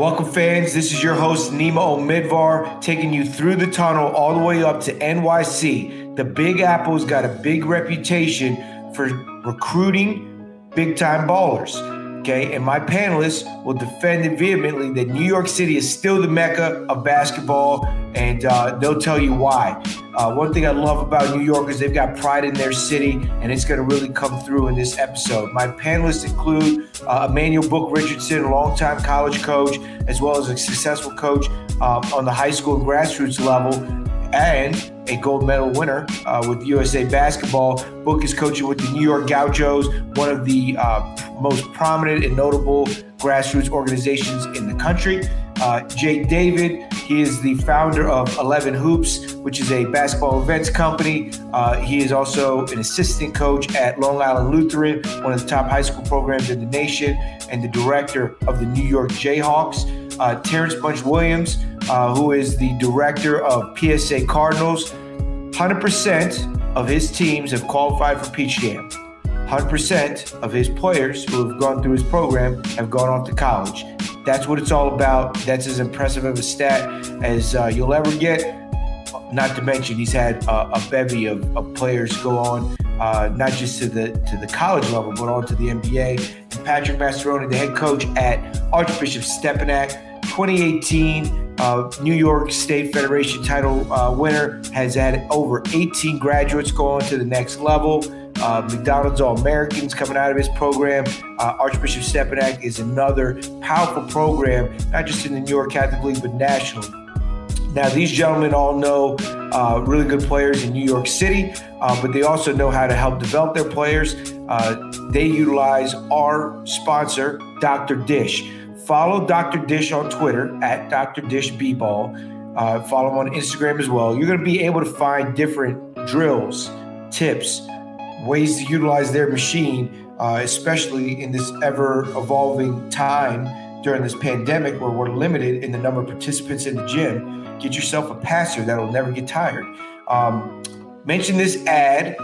Welcome, fans. This is your host, Nima Omidvar, taking you through the tunnel all the way up to NYC. The Big Apple's got a big reputation for recruiting big time ballers. Okay, and my panelists will defend it vehemently that New York City is still the mecca of basketball, and uh, they'll tell you why. Uh, one thing I love about New York is they've got pride in their city, and it's going to really come through in this episode. My panelists include uh, Emmanuel Book Richardson, a longtime college coach, as well as a successful coach um, on the high school and grassroots level, and a gold medal winner uh, with USA Basketball. Book is coaching with the New York Gauchos, one of the uh, most prominent and notable grassroots organizations in the country. Uh, Jake David, he is the founder of 11 Hoops, which is a basketball events company. Uh, he is also an assistant coach at Long Island Lutheran, one of the top high school programs in the nation, and the director of the New York Jayhawks. Uh, Terrence Munch Williams, uh, who is the director of PSA Cardinals. 100% of his teams have qualified for Peach Jam. 100% of his players who have gone through his program have gone off to college. That's what it's all about. That's as impressive of a stat as uh, you'll ever get. Not to mention, he's had uh, a bevy of, of, players go on, uh, not just to the to the college level, but on to the NBA. And Patrick Mastroeni, the head coach at Archbishop Stepinac, 2018 uh, New York State Federation title uh, winner, has had over 18 graduates go on to the next level. Uh, McDonald's All Americans coming out of his program. Uh, Archbishop Stepinac is another powerful program, not just in the New York Catholic League, but nationally. Now, these gentlemen all know uh, really good players in New York City, uh, but they also know how to help develop their players. Uh, they utilize our sponsor, Dr. Dish. Follow Dr. Dish on Twitter at Dr. Dish B-Ball. Uh, follow him on Instagram as well. You're going to be able to find different drills, tips, ways to utilize their machine, uh, especially in this ever evolving time during this pandemic where we're limited in the number of participants in the gym. Get yourself a passer that'll never get tired. Um, mention this ad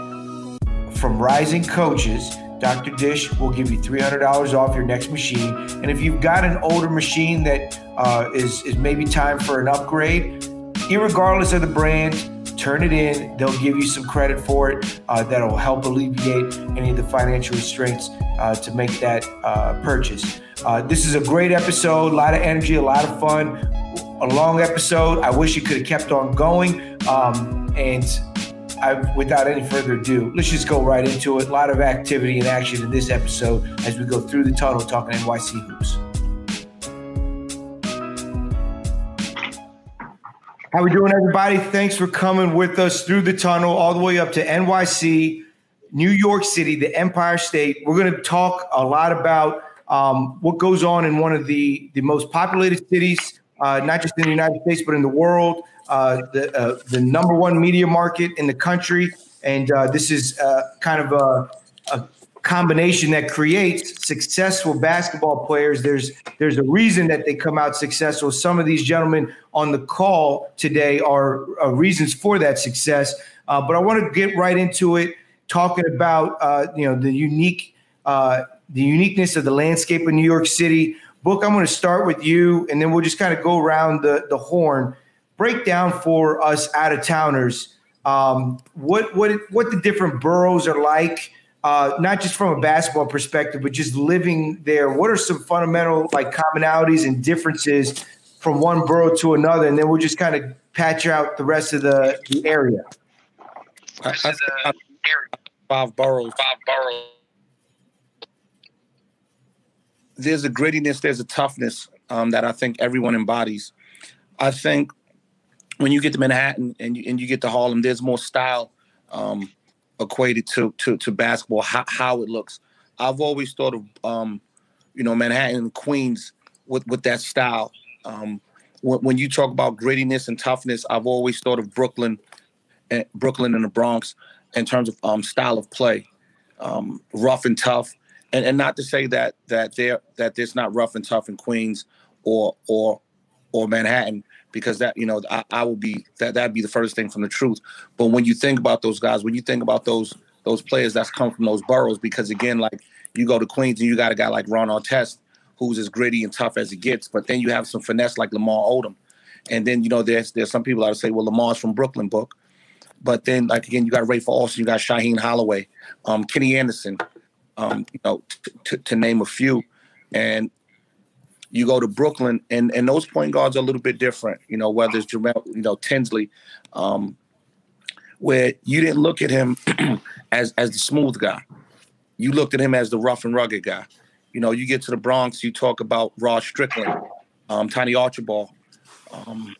from Rising Coaches Dr. Dish will give you $300 off your next machine. And if you've got an older machine that uh, is is maybe time for an upgrade, regardless of the brand, turn it in. They'll give you some credit for it. Uh, that'll help alleviate any of the financial restraints uh, to make that uh, purchase. Uh, this is a great episode, a lot of energy, a lot of fun, a long episode. I wish it could have kept on going. Um, and I, without any further ado, let's just go right into it. A lot of activity and action in this episode as we go through the tunnel talking NYC hoops. How we doing, everybody? Thanks for coming with us through the tunnel all the way up to NYC, New York City, the Empire State. We're going to talk a lot about um, what goes on in one of the the most populated cities, uh, not just in the United States but in the world uh, the uh, the number one media market in the country, and uh, this is uh, kind of a, a, combination that creates successful basketball players. There's there's a reason that they come out successful. Some of these gentlemen on the call today are, reasons for that success. Uh, but I want to get right into it, talking about uh, you know the unique the uniqueness of the landscape of New York City. Book, I'm going to start with you, and then we'll just kind of go around the the horn break down for us out of towners um, what what what the different boroughs are like, uh, not just from a basketball perspective, but just living there. What are some fundamental like commonalities and differences from one borough to another, and then we'll just kind of patch out the rest of the, the area. I, I, I, five boroughs. Five boroughs. There's a grittiness, there's a toughness um, that I think everyone embodies. I think when you get to Manhattan and you, and you get to Harlem, there's more style um, equated to, to to basketball, how, how it looks. I've always thought of um, you know Manhattan Queens with with that style. Um, when, when, you talk about grittiness and toughness, I've always thought of Brooklyn, and eh, Brooklyn and the Bronx in terms of um, style of play, um, rough and tough. And, and not to say that that there that there's not rough and tough in Queens or or or Manhattan, because that you know I, I will be that that'd be the first thing from the truth. But when you think about those guys, when you think about those those players that's come from those boroughs, because again, like you go to Queens and you got a guy like Ron Artest, who's as gritty and tough as it gets. But then you have some finesse like Lamar Odom. And then, you know, there's there's some people that say, well, Lamar's from Brooklyn book. But then, like again, you got Rafer Alston, you got Shaheen Holloway, um, Kenny Anderson, um, you know, t- t- to name a few. And you go to Brooklyn, and and those point guards are a little bit different. You know, whether it's Jamaal, you know, Tinsley, um, where you didn't look at him as as the smooth guy, you looked at him as the rough and rugged guy. You know, you get to the Bronx, you talk about Rod Strickland, um, Tiny Archibald, um,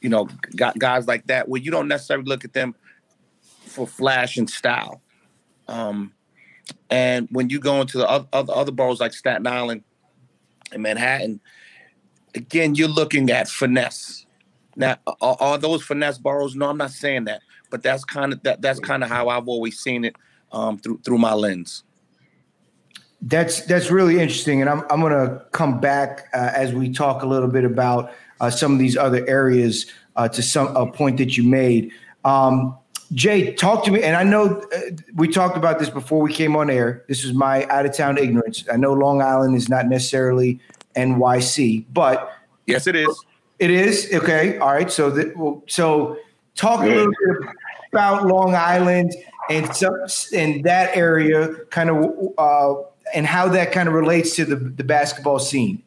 you know, got guys like that where you don't necessarily look at them for flash and style. Um, and when you go into the other, other, other boroughs like Staten Island and Manhattan, again, you're looking at finesse. Now, are, are, those finesse boroughs? No, I'm not saying that, but that's kind of that. That's kind of how I've always seen it um, through through my lens. That's that's really interesting, and I'm I'm to come back uh, as we talk a little bit about uh, some of these other areas uh, to some a point that you made. Um, Jay, talk to me. And I know uh, we talked about this before we came on air. This is my out of town ignorance. I know Long Island is not necessarily NYC, but yes, it is. It is okay. All right. So that well, so talk Good. a little bit about Long Island and some and that area, kind of, uh, and how that kind of relates to the the basketball scene.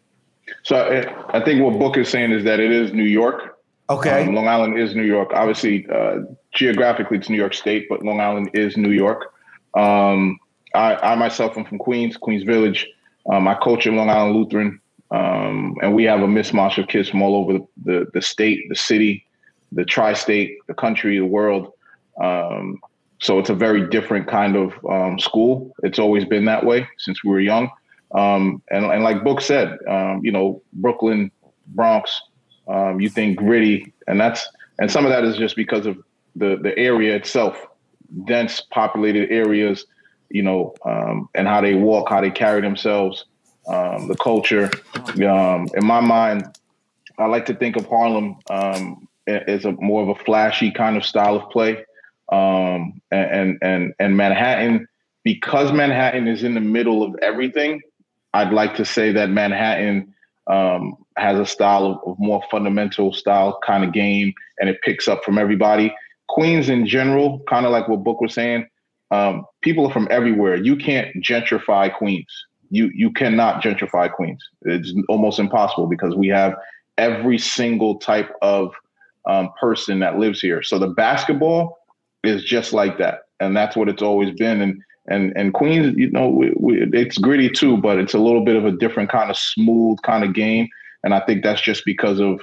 So I, I think what Book is saying is that it is New York. Okay. Um, Long Island is New York. Obviously, uh, geographically, it's New York State, but Long Island is New York. Um, I, I, myself am from Queens, Queens Village. Um, I coach at Long Island Lutheran, um, and we have a mismatch of kids from all over the, the, the state, the city, the tri-state, the country, the world. Um, so it's a very different kind of um, school. It's always been that way since we were young. Um, and, and like Book said, you know, Brooklyn, Bronx, you think gritty, and that's and some of that is just because of the the area itself, dense populated areas, you know, um, and how they walk, how they carry themselves, um, the culture. Um, in my mind, I like to think of Harlem um, as a more of a flashy kind of style of play, um, and and and Manhattan because Manhattan is in the middle of everything. I'd like to say that Manhattan um, has a style of, of, more fundamental style kind of game, and it picks up from everybody. Queens in general, kind of like what Book was saying, um, people are from everywhere. You can't gentrify Queens. You you cannot gentrify Queens. It's almost impossible because we have every single type of um, person that lives here. So the basketball is just like that, and that's what it's always been. And and and Queens, you know, we, we, it's gritty too, but it's a little bit of a different kind of smooth kind of game. And I think that's just because of,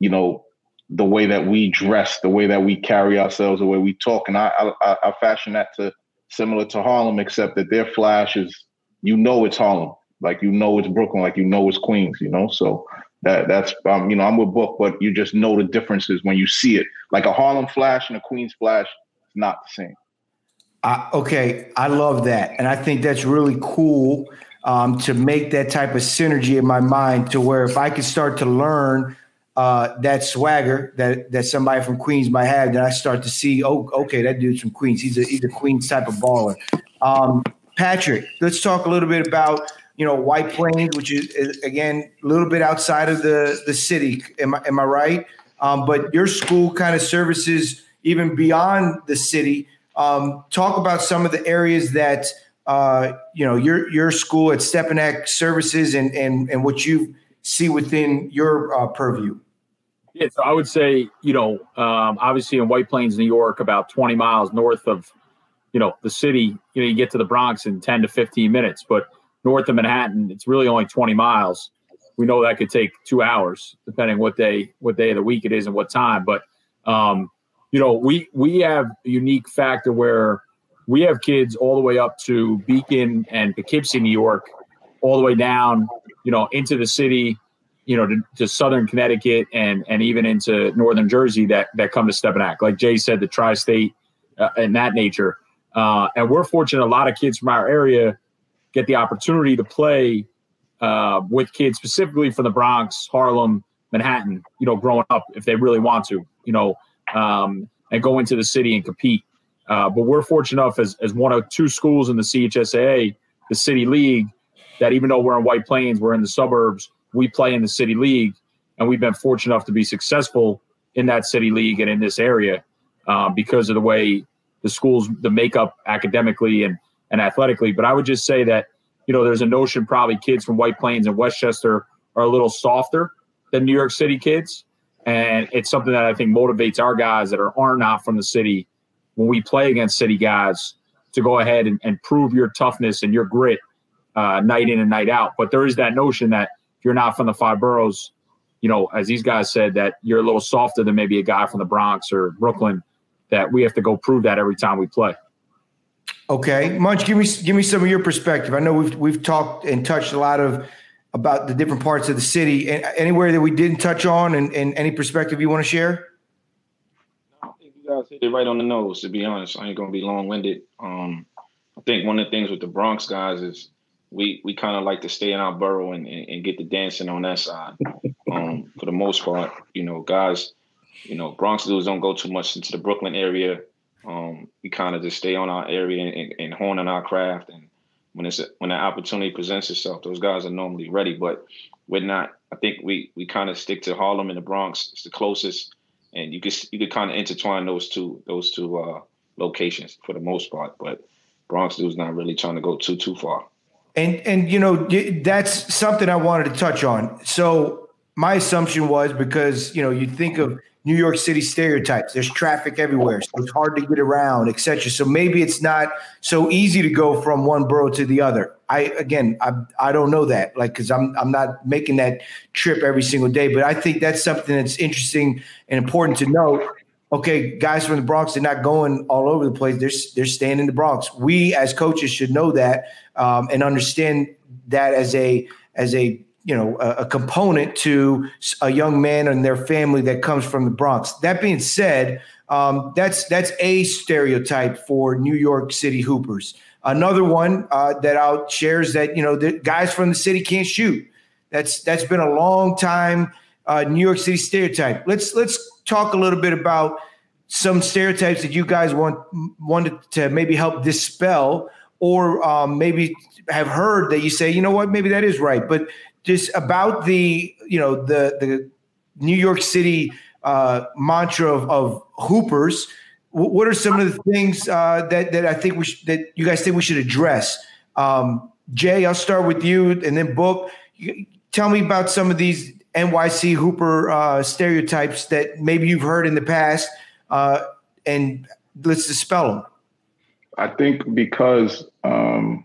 you know, the way that we dress, the way that we carry ourselves, the way we talk. And I, I, I fashion that to similar to Harlem, except that their flash is, you know, it's Harlem, like you know it's Brooklyn, like you know it's Queens, you know. So that that's um, you know, I'm with Book, but you just know the differences when you see it. Like a Harlem flash and a Queens flash, it's not the same. Uh, okay, I love that, and I think that's really cool um, to make that type of synergy in my mind to where if I could start to learn uh, that swagger that that somebody from Queens might have, then I start to see, oh, okay, that dude's from Queens. He's a he's a Queens type of baller. Um, Patrick, let's talk a little bit about you know White Plains, which is, again a little bit outside of the the city. Am I am I right? Um, but your school kind of services even beyond the city. Um, talk about some of the areas that uh, you know your your school at Stepinac services and and and what you see within your uh, purview. Yeah, so I would say, you know, um, obviously in White Plains, New York, about 20 miles north of, you know, the city, you know, you get to the Bronx in 10 to 15 minutes, but north of Manhattan, it's really only 20 miles. We know that could take two hours, depending what day, what day of the week it is and what time. But, um, you know, we we have a unique factor where we have kids all the way up to Beacon and Poughkeepsie, New York, all the way down, you know, into the city, you know, to, to, southern Connecticut and and even into northern Jersey that that come to Stepinac. Like Jay said, the tri-state uh, and that nature. Uh, and we're fortunate a lot of kids from our area get the opportunity to play uh, with kids specifically from the Bronx, Harlem, Manhattan. You know, growing up if they really want to. You know, um, and go into the city and compete. Uh, but we're fortunate enough as, as one of two schools in the CHSAA, the City League, that even though we're in White Plains, we're in the suburbs, we play in the city league, and we've been fortunate enough to be successful in that city league and in this area um, because of the way the schools, the makeup academically and and athletically. But I would just say that you know there's a notion probably kids from White Plains and Westchester are a little softer than New York City kids, and it's something that I think motivates our guys that are are not from the city when we play against city guys to go ahead and, and prove your toughness and your grit uh, night in and night out. But there is that notion that you're not from the five boroughs, you know, as these guys said, that you're a little softer than maybe a guy from the Bronx or Brooklyn. That we have to go prove that every time we play. Okay, Munch, give me give me some of your perspective. I know we've we've talked and touched a lot of about the different parts of the city. And anywhere that we didn't touch on, and, and any perspective you want to share? I think you guys hit it right on the nose. To be honest, I ain't gonna be long winded. Um, I think one of the things with the Bronx guys is we we kind of like to stay in our borough and, and, and, get the dancing on that side. Um, for the most part, you know, guys, you know, Bronx dudes don't go too much into the Brooklyn area. Um, we kind of just stay on our area and, and, hone on our craft. And when it's when that opportunity presents itself, those guys are normally ready. But we're not. I think we we kind of stick to Harlem and the Bronx. It's the closest, and you could you could kind of intertwine those two those two uh, locations for the most part. But Bronx dudes not really trying to go too too far. And and you know that's something I wanted to touch on. So my assumption was because you know you think of New York City stereotypes. There's traffic everywhere, so it's hard to get around, etc. So maybe it's not so easy to go from one borough to the other. I again, I I don't know that, like, because I'm I'm not making that trip every single day. But I think that's something that's interesting and important to note okay, guys from the Bronx, they're not going all over the place. They're they're staying in the Bronx. We as coaches should know that um, and understand that as a as a you know a, a, component to a young man and their family that comes from the Bronx. That being said, um, that's that's a stereotype for New York City Hoopers. Another one uh, that I'll share is that you know the guys from the city can't shoot. That's that's been a long time uh, New York City stereotype. Let's let's talk a little bit about some stereotypes that you guys want wanted to maybe help dispel, or um, maybe have heard that you say, you know what, maybe that is right, but just about the you know the the New York City uh, mantra of, of hoopers. What are some of the things uh, that that I think we sh- that you guys think we should address? Um, Jay, I'll start with you, and then Book. Tell me about some of these NYC Hooper uh, stereotypes that maybe you've heard in the past, uh, and let's dispel them. I think because um,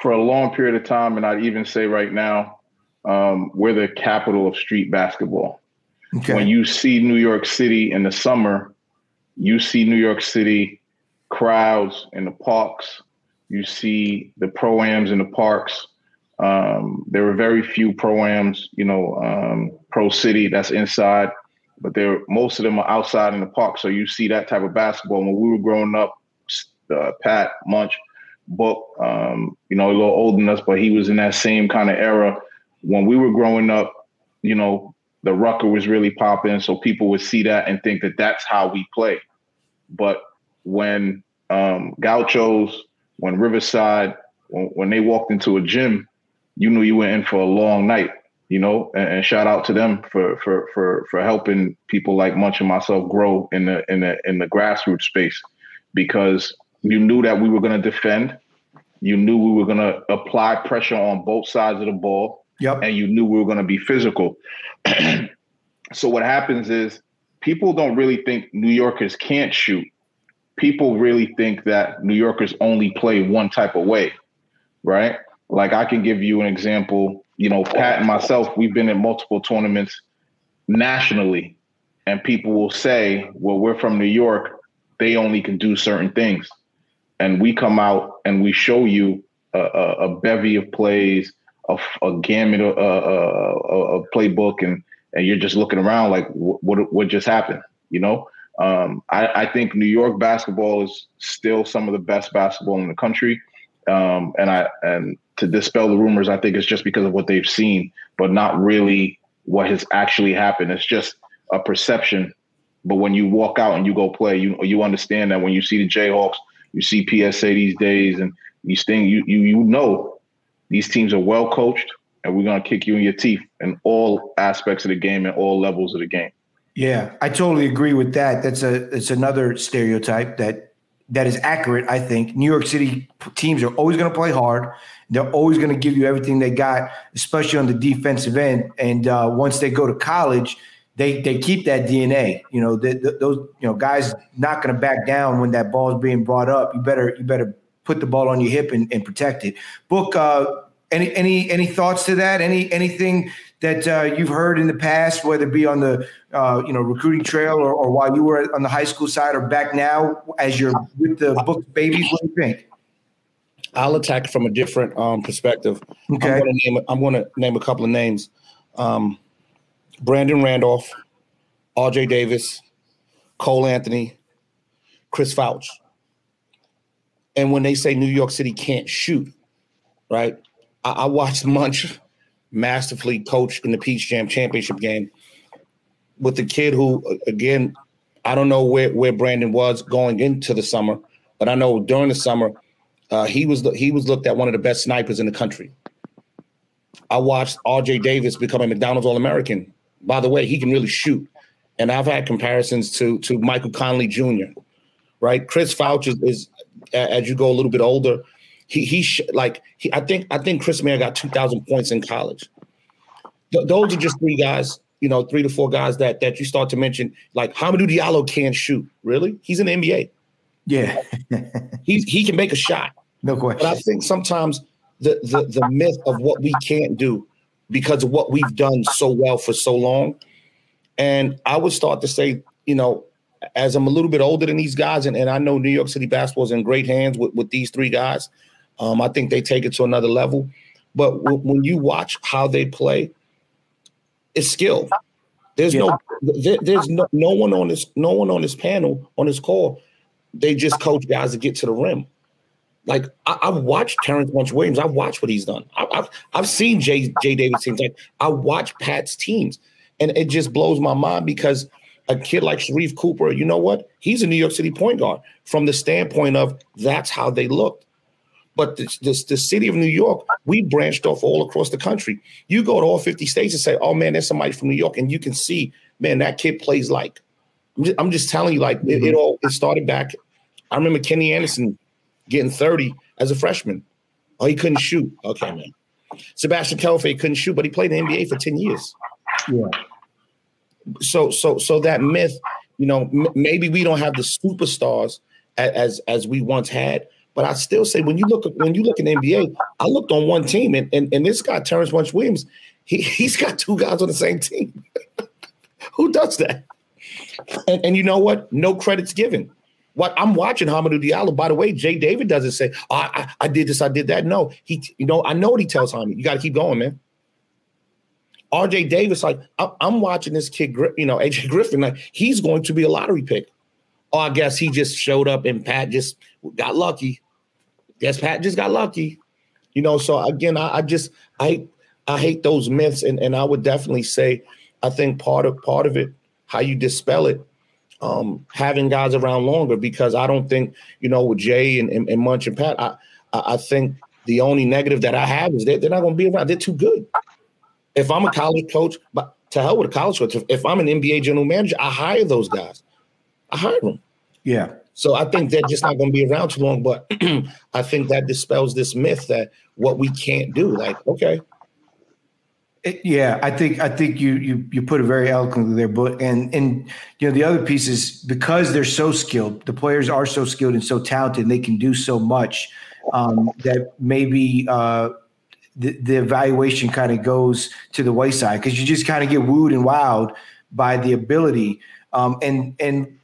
for a long period of time, and I'd even say right now, um, we're the capital of street basketball. Okay. When you see New York City in the summer, you see New York City crowds in the parks. You see the proams in the parks. Um, there were very few proams, you know, um, pro city that's inside, but there most of them are outside in the park. So you see that type of basketball. When we were growing up, uh, Pat Munch, Book, um, you know, a little older than us, but he was in that same kind of era. When we were growing up, you know, the rucker was really popping, so people would see that and think that that's how we play. But when um, Gauchos, when Riverside, when, when they walked into a gym, you knew you were in for a long night, you know, and, and, shout out to them for for for for helping people like Munch and myself grow in the in the in the grassroots space because you knew that we were going to defend. You knew we were going to apply pressure on both sides of the ball. Yep. And you knew we were going to be physical. so what happens is people don't really think New Yorkers can't shoot. People really think that New Yorkers only play one type of way, right? Like I can give you an example. You know, Pat and myself, we've been in multiple tournaments nationally, and people will say, "Well, we're from New York. They only can do certain things," and we come out and we show you a, a, a bevy of plays, a, a gamut of a, playbook, and and you're just looking around like, what what just happened? You know. Um, I, I think New York basketball is still some of the best basketball in the country. Um, and I and to dispel the rumors, I think it's just because of what they've seen, but not really what has actually happened. It's just a perception. But when you walk out and you go play, you you understand that when you see the Jayhawks, you see PSA these days, and you think you you you know These teams are well coached, and we're gonna kick you in your teeth in all aspects of the game and all levels of the game. Yeah, I totally agree with that. That's a it's another stereotype that that is accurate. I think New York City teams are always going to play hard. They're always going to give you everything they got, especially on the defensive end. And uh, once they go to college, they they keep that DNA. You know, the, the, those you know guys not going to back down when that ball is being brought up. You better you better put the ball on your hip and, and protect it. Book. Uh, any any any thoughts to that? Any anything that uh, you've heard in the past, whether it be on the uh, you know recruiting trail or, or while you were on the high school side or back now as you're with the book babies? What do you think? I'll attack from a different um, perspective. Okay. I'm going to name. I'm going to name a couple of names. Um, Brandon Randolph, R.J. Davis, Cole Anthony, Chris Fouch. And when they say New York City can't shoot, right? I, I watched Munch masterfully coached in the Peach Jam championship game with the kid who, again, I don't know where, where Brandon was going into the summer, but I know during the summer, uh, he was he was looked at one of the best snipers in the country. I watched R.J. Davis become a McDonald's All American. By the way, he can really shoot, and I've had comparisons to to Michael Conley Jr. Right, Chris Fouch is, is as you go a little bit older, he he sh- like he, I think I think Chris Mayer got two thousand points in college. Th- those are just three guys, you know, three to four guys that that you start to mention. Like Hamidou Diallo can't shoot. Really, he's in the NBA. Yeah, he he can make a shot. No question. But I think sometimes the the the myth of what we can't do because of what we've done so well for so long, and I would start to say, you know, as I'm a little bit older than these guys, and, and I know New York City basketball is in great hands with, with these three guys. Um, I think they take it to another level. But w- when you watch how they play, it's skill. There's yeah. no there, there's no, no one on this no one on this panel on this call. They just coach guys to get to the rim. Like I, have watched Terrence Munch Williams. I've watched what he's done. I, have I've seen Jay Jay Davis teams. Like I watch Pat's teams, and it just blows my mind because a kid like Sharife Cooper, you know what? He's a New York City point guard from the standpoint of that's how they looked. But the, the, the, city of New York, we branched off all across the country. You go to all 50 states and say, oh man, there's somebody from New York. And you can see, man, that kid plays like. I'm just, I'm just telling you, like, mm-hmm. it, it, all it started back. I remember Kenny Anderson getting 30 as a freshman. Oh, he couldn't shoot. Okay, man. Sebastian Telfair couldn't shoot, but he played in the NBA for 10 years. Yeah. So, so, so that myth, you know, m- maybe we don't have the superstars as, as as we once had, but I still say when you look at when you look at NBA, I looked on one team and and, and this guy Terrence Munch Williams, he he's got two guys on the same team. Who does that? And, and you know what? No credits given. What I'm watching Hamidou Diallo. By the way, Jay David doesn't say, oh, I, I did this, I did that. No, he, you know, I know what he tells Hamidou. You got to keep going, man. RJ Davis, like I'm watching this kid, you know, AJ Griffin, like he's going to be a lottery pick. Oh, I guess he just showed up and Pat just got lucky. Guess Pat just got lucky. You know, so again, I, I just I I hate those myths, and, and I would definitely say I think part of part of it, how you dispel it, um, having guys around longer, because I don't think, you know, with Jay and, and, and Munch and Pat, I I think the only negative that I have is that they're not going to be around. They're too good. If I'm a college coach, but to hell with a college coach. If, if I'm an NBA general manager, I hire those guys. I hire them. Yeah. So I think they're just not going to be around too long. But I think that dispels this myth that what we can't do. Like, okay. It, yeah, I think I think you you you put it very eloquently there, but and and you know the other piece is because they're so skilled, the players are so skilled and so talented, and they can do so much um, that maybe uh, the, the evaluation kind of goes to the wayside because you just kind of get wooed and wowed by the ability. Um, and and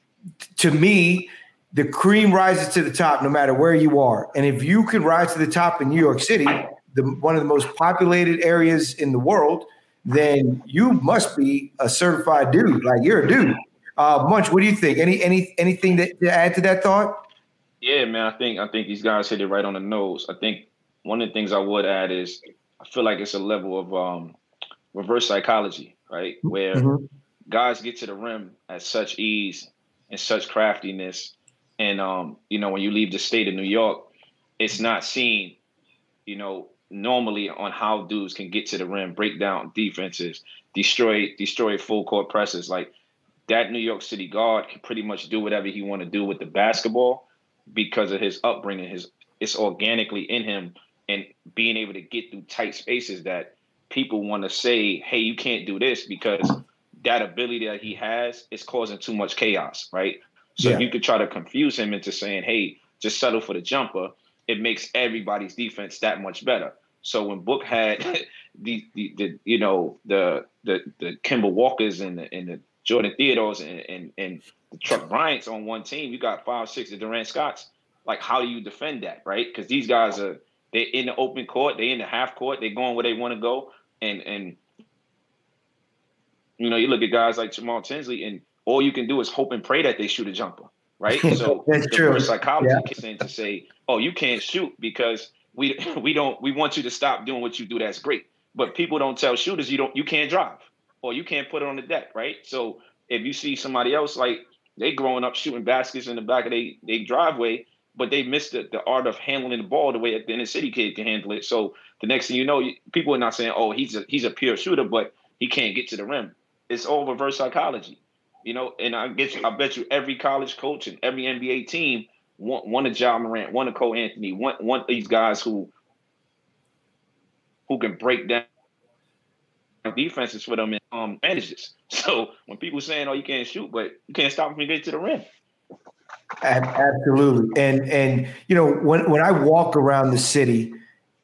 to me, the cream rises to the top no matter where you are. And if you can rise to the top in New York City, the, one of the most populated areas in the world, then you must be a certified dude. Like you're a dude. Uh, Munch, what do you think? Any any anything that, to add to that thought? Yeah, man. I think I think these guys hit it right on the nose. I think one of the things I would add is I feel like it's a level of um, reverse psychology, right? Where mm-hmm. guys get to the rim at such ease and such craftiness and um, you know, when you leave the state of New York, it's not seen, you know, normally on how dudes can get to the rim, break down defenses, destroy destroy full court presses. Like that New York City guard can pretty much do whatever he want to do with the basketball because of his upbringing. His it's organically in him and being able to get through tight spaces that people want to say, hey, you can't do this because that ability that he has is causing too much chaos, right? So yeah. you could try to confuse him into saying, hey, just settle for the jumper. It makes everybody's defense that much better. So when Book had the, the, the you know the the the Kemba Walkers and the, and the Jordan Theodores and, and and the Chuck Bryants on one team, you got five six of Durand Scotts. Like how do you defend that, right? Because these guys are they're in the open court, they're in the half court, they're going where they want to go, and and you know you look at guys like Jamaal Tinsley, and all you can do is hope and pray that they shoot a jumper, right? So That's the true. psychology yeah. kicks in to say, oh, you can't shoot because we we don't we want you to stop doing what you do that's great but people don't tell shooters you don't you can't drive or you can't put it on the deck right so if you see somebody else like they growing up shooting baskets in the back of their they driveway but they missed the, the art of handling the ball the way the inner city kid can handle it so the next thing you know people are not saying oh he's a he's a pure shooter but he can't get to the rim it's all reverse psychology you know and i get you, i bet you every college coach and every nba team one one of Ja Morant, one of Cole Anthony, one one of these guys who who can break down defenses for them and um manages. So when people saying, "Oh, you can't shoot," but you can't stop them from getting to the rim. Absolutely, and and you know when when I walk around the city,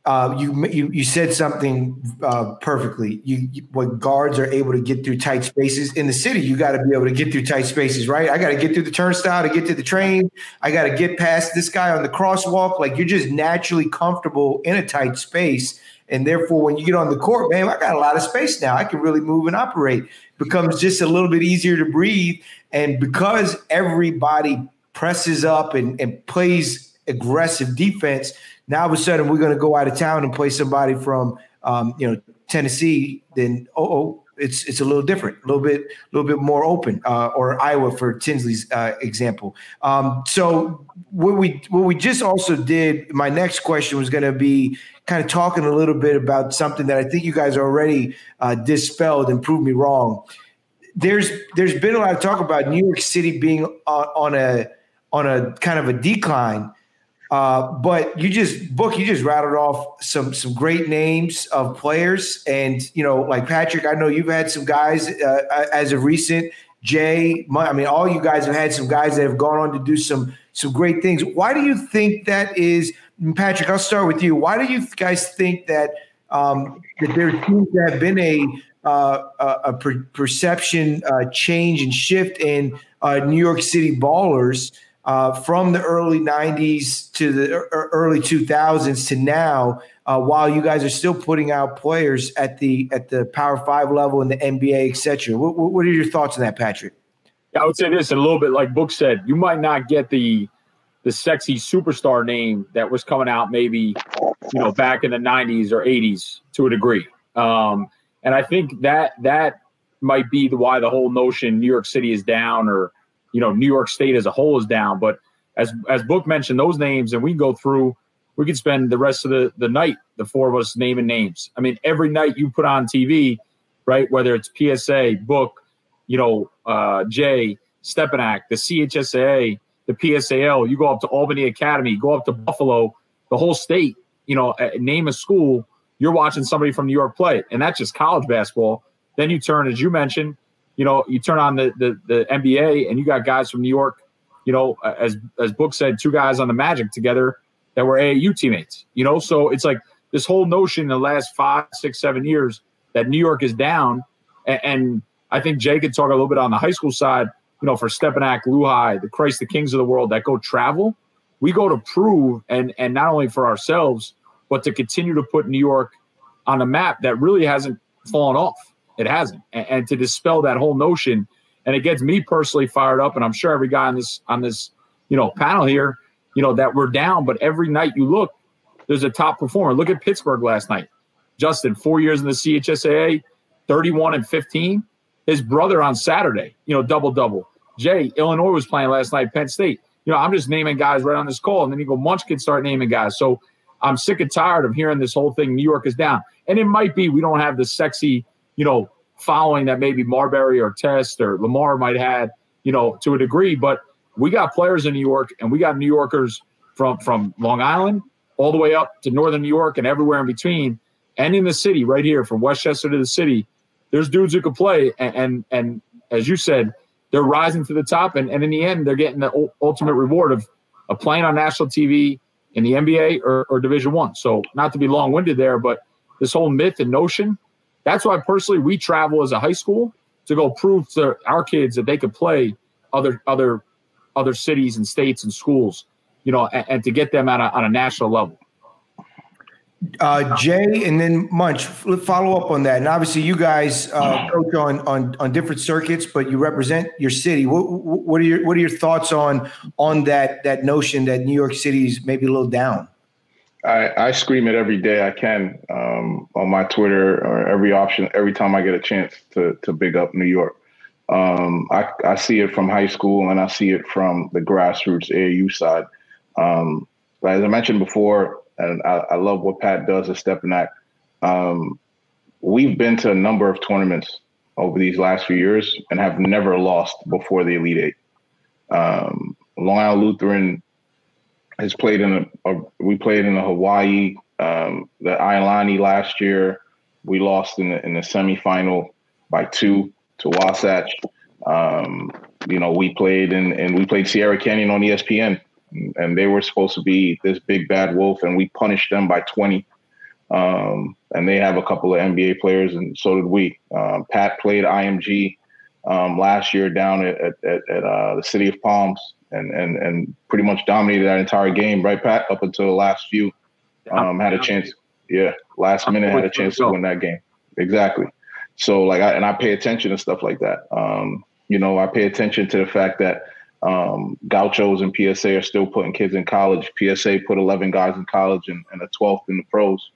uh, you, you you said something uh, perfectly. You, you, when guards are able to get through tight spaces in the city, you got to be able to get through tight spaces, right? I got to get through the turnstile to get to the train. I got to get past this guy on the crosswalk. Like you're just naturally comfortable in a tight space, and therefore, when you get on the court, man, I got a lot of space now. I can really move and operate. becomes just a little bit easier to breathe, and because everybody presses up and, and plays aggressive defense now all of a sudden we're going to go out of town and play somebody from um, you know Tennessee, then oh, it's it's a little different, a little bit a little bit more open, uh, or Iowa for Tinsley's uh, example. Um, so what we what we just also did. My next question was going to be kind of talking a little bit about something that I think you guys already uh, dispelled and proved me wrong. There's there's been a lot of talk about New York City being on, on a on a kind of a decline uh, but you just book, you just rattled off some some great names of players, and you know, like Patrick, I know you've had some guys uh, as of recent. Jay, I mean, all you guys have had some guys that have gone on to do some some great things. Why do you think that is, Patrick? I'll start with you. Why do you guys think that um, that there seems to have been a uh, a per- perception uh, change and shift in uh, New York City ballers? Uh, from the early 90s to the early 2000s to now uh, while you guys are still putting out players at the at the power five level in the nba etc what, what are your thoughts on that patrick? Yeah, i would say this a little bit like book said you might not get the the sexy superstar name that was coming out maybe you know back in the 90s or 80s to a degree. Um, and i think that that might be the why the whole notion new york city is down or you know, New York State as a whole is down. But as as Book mentioned, those names, and we go through, we could spend the rest of the, the night, the four of us naming names. I mean, every night you put on TV, right? Whether it's PSA, Book, you know, uh, Jay, Stepinac, the CHSAA, the PSAL, you go up to Albany Academy, go up to Buffalo, the whole state, you know, name a school, you're watching somebody from New York play. And that's just college basketball. Then you turn, as you mentioned, you know, you turn on the, the, the NBA and you got guys from New York, you know, as as Book said, two guys on the Magic together that were AAU teammates. You know, so it's like this whole notion in the last five, six, seven years that New York is down, and, and I think Jay could talk a little bit on the high school side. You know, for Stepinac, LuHi, the Christ the Kings of the world that go travel, we go to prove and and not only for ourselves, but to continue to put New York on a map that really hasn't fallen off. It hasn't. And, and to dispel that whole notion, and it gets me personally fired up, and I'm sure every guy on this on this you know panel here, you know that we're down, but every night you look, there's a top performer. Look at Pittsburgh last night. Justin, four years in the CHSAA, 31 and 15. His brother on Saturday, you know, double double. Jay, Illinois was playing last night, Penn State. You know, I'm just naming guys right on this call, and then you go Munch can start naming guys. So I'm sick and tired of hearing this whole thing. New York is down, and it might be we don't have the sexy, you know, following that maybe Marbury or Test or Lamar might have, you know, to a degree. But we got players in New York, and we got New Yorkers from from Long Island all the way up to Northern New York and everywhere in between, and in the city right here from Westchester to the city. There's dudes who could play, and and, and as you said, they're rising to the top, and, and in the end, they're getting the ultimate reward of, of playing on national TV in the NBA or, or Division One. So, not to be long winded there, but this whole myth and notion. That's why personally we travel as a high school to go prove to our kids that they could play other other other cities and states and schools, you know, and, and to get them at a, on a national level. Uh, Jay, and then Munch, follow up on that. And obviously, you guys uh, coach on, on on different circuits, but you represent your city. What, what are your what are your thoughts on on that that notion that New York City is maybe a little down? I, I scream it every day I can um, on my Twitter or every option every time I get a chance to to big up New York. Um, I, I see it from high school and I see it from the grassroots AAU side. Um, as I mentioned before, and I, I love what Pat does at Stepinac. Um, we've been to a number of tournaments over these last few years and have never lost before the Elite Eight. Um, Long Island Lutheran has played in a, a we played in the Hawaii, um, the Iolani last year. We lost in the in the semifinal by two to Wasatch. Um, you know, we played in and we played Sierra Canyon on ESPN and they were supposed to be this big bad wolf, and we punished them by 20. Um, and they have a couple of NBA players, and so did we. Um, Pat played IMG um, last year down at, at, at uh, the City of Palms, and and and pretty much dominated that entire game, right, Pat? Up until the last few, um, had a chance. Yeah, last minute had a chance to win that game. Exactly. So like, I, and I pay attention to stuff like that. Um, you know, I pay attention to the fact that um, Gauchos and PSA are still putting kids in college. PSA put 11 guys in college and, and a 12th in the pros.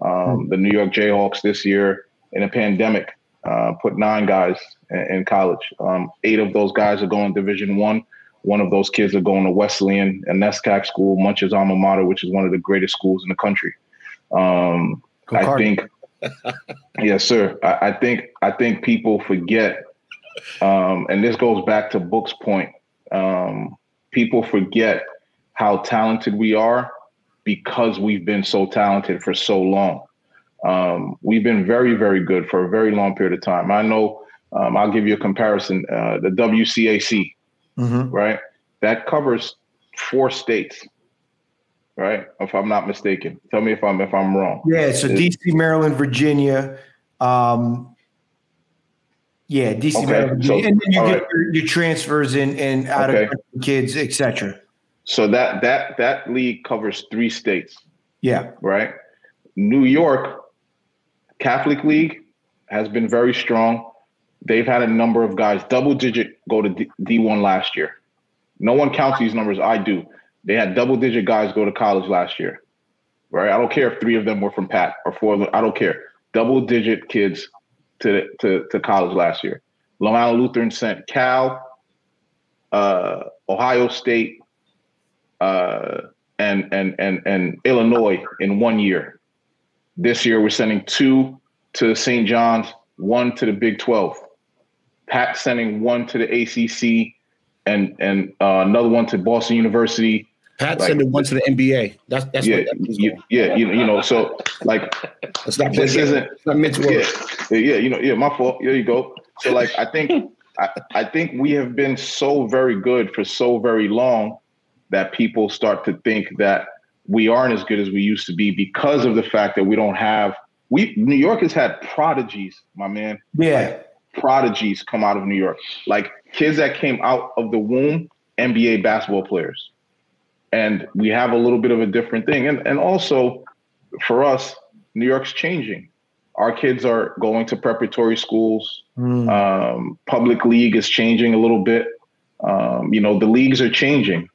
Um, mm-hmm. The New York Jayhawks this year in a pandemic uh, put nine guys in, in college. Um, eight of those guys are going Division One. One of those kids are going to Wesleyan and NESCAC school, Munch's alma mater, which is one of the greatest schools in the country. Um, I think, yes, sir. I, I, think I think people forget, um, and this goes back to Book's point um, people forget how talented we are because we've been so talented for so long. Um, we've been very, very good for a very long period of time. I know. Um, I'll give you a comparison. Uh, the WCAC, mm-hmm. right? That covers four states, right? If I'm not mistaken. Tell me if I'm if I'm wrong. Yeah. So it's, DC, Maryland, Virginia, um, yeah, DC okay, so, and then you get right. your, your, transfers in and out okay. of kids, etc. So that that that league covers three states. Yeah. Right. New York Catholic League has been very strong. They've had a number of guys double digit go to D- one last year. No one counts these numbers. I do. They had double digit guys go to college last year. Right. I don't care if three of them were from Pat or four. Of them, I don't care. Double digit kids to, to, to college last year. Long Island Lutheran sent Cal, uh, Ohio State, uh, and, and, and, and Illinois in one year. This year, we're sending two to St. John's, one to the Big 12. Pat sending one to the ACC and, and uh, another one to Boston University Pat like, sending one to the NBA. That's that's yeah, yeah, yeah, you, you know, so like it's not this isn't it's not meant to work. Yeah, yeah, you know, yeah, my fault. There you go. So like I think I, I think we have been so very good for so very long that people start to think that we aren't as good as we used to be because of the fact that we don't have we New York has had prodigies, my man. Yeah. Like, prodigies come out of New York. Like kids that came out of the womb, NBA basketball players and we have a little bit of a different thing. And and also for us, New York's changing. Our kids are going to preparatory schools. Mm. Um, public league is changing a little bit. Um, you know, the leagues are changing,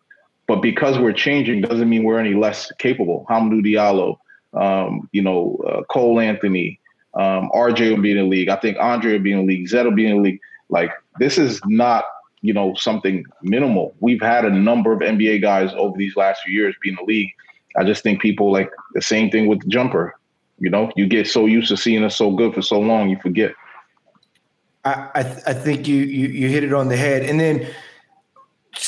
but because we're changing doesn't mean we're any less capable. Hamidou Diallo, um, you know, uh, Cole Anthony, um, RJ will be in the league. I think Andre will be in the league. Zed will be in the league. Like this is not you know, something minimal. We've had a number of NBA guys over these last few years be in the league, I just think people like the same thing with the jumper. You know, you get so used to seeing us so good for so long, you forget. I I, th- I think you, you you hit it on the head, and then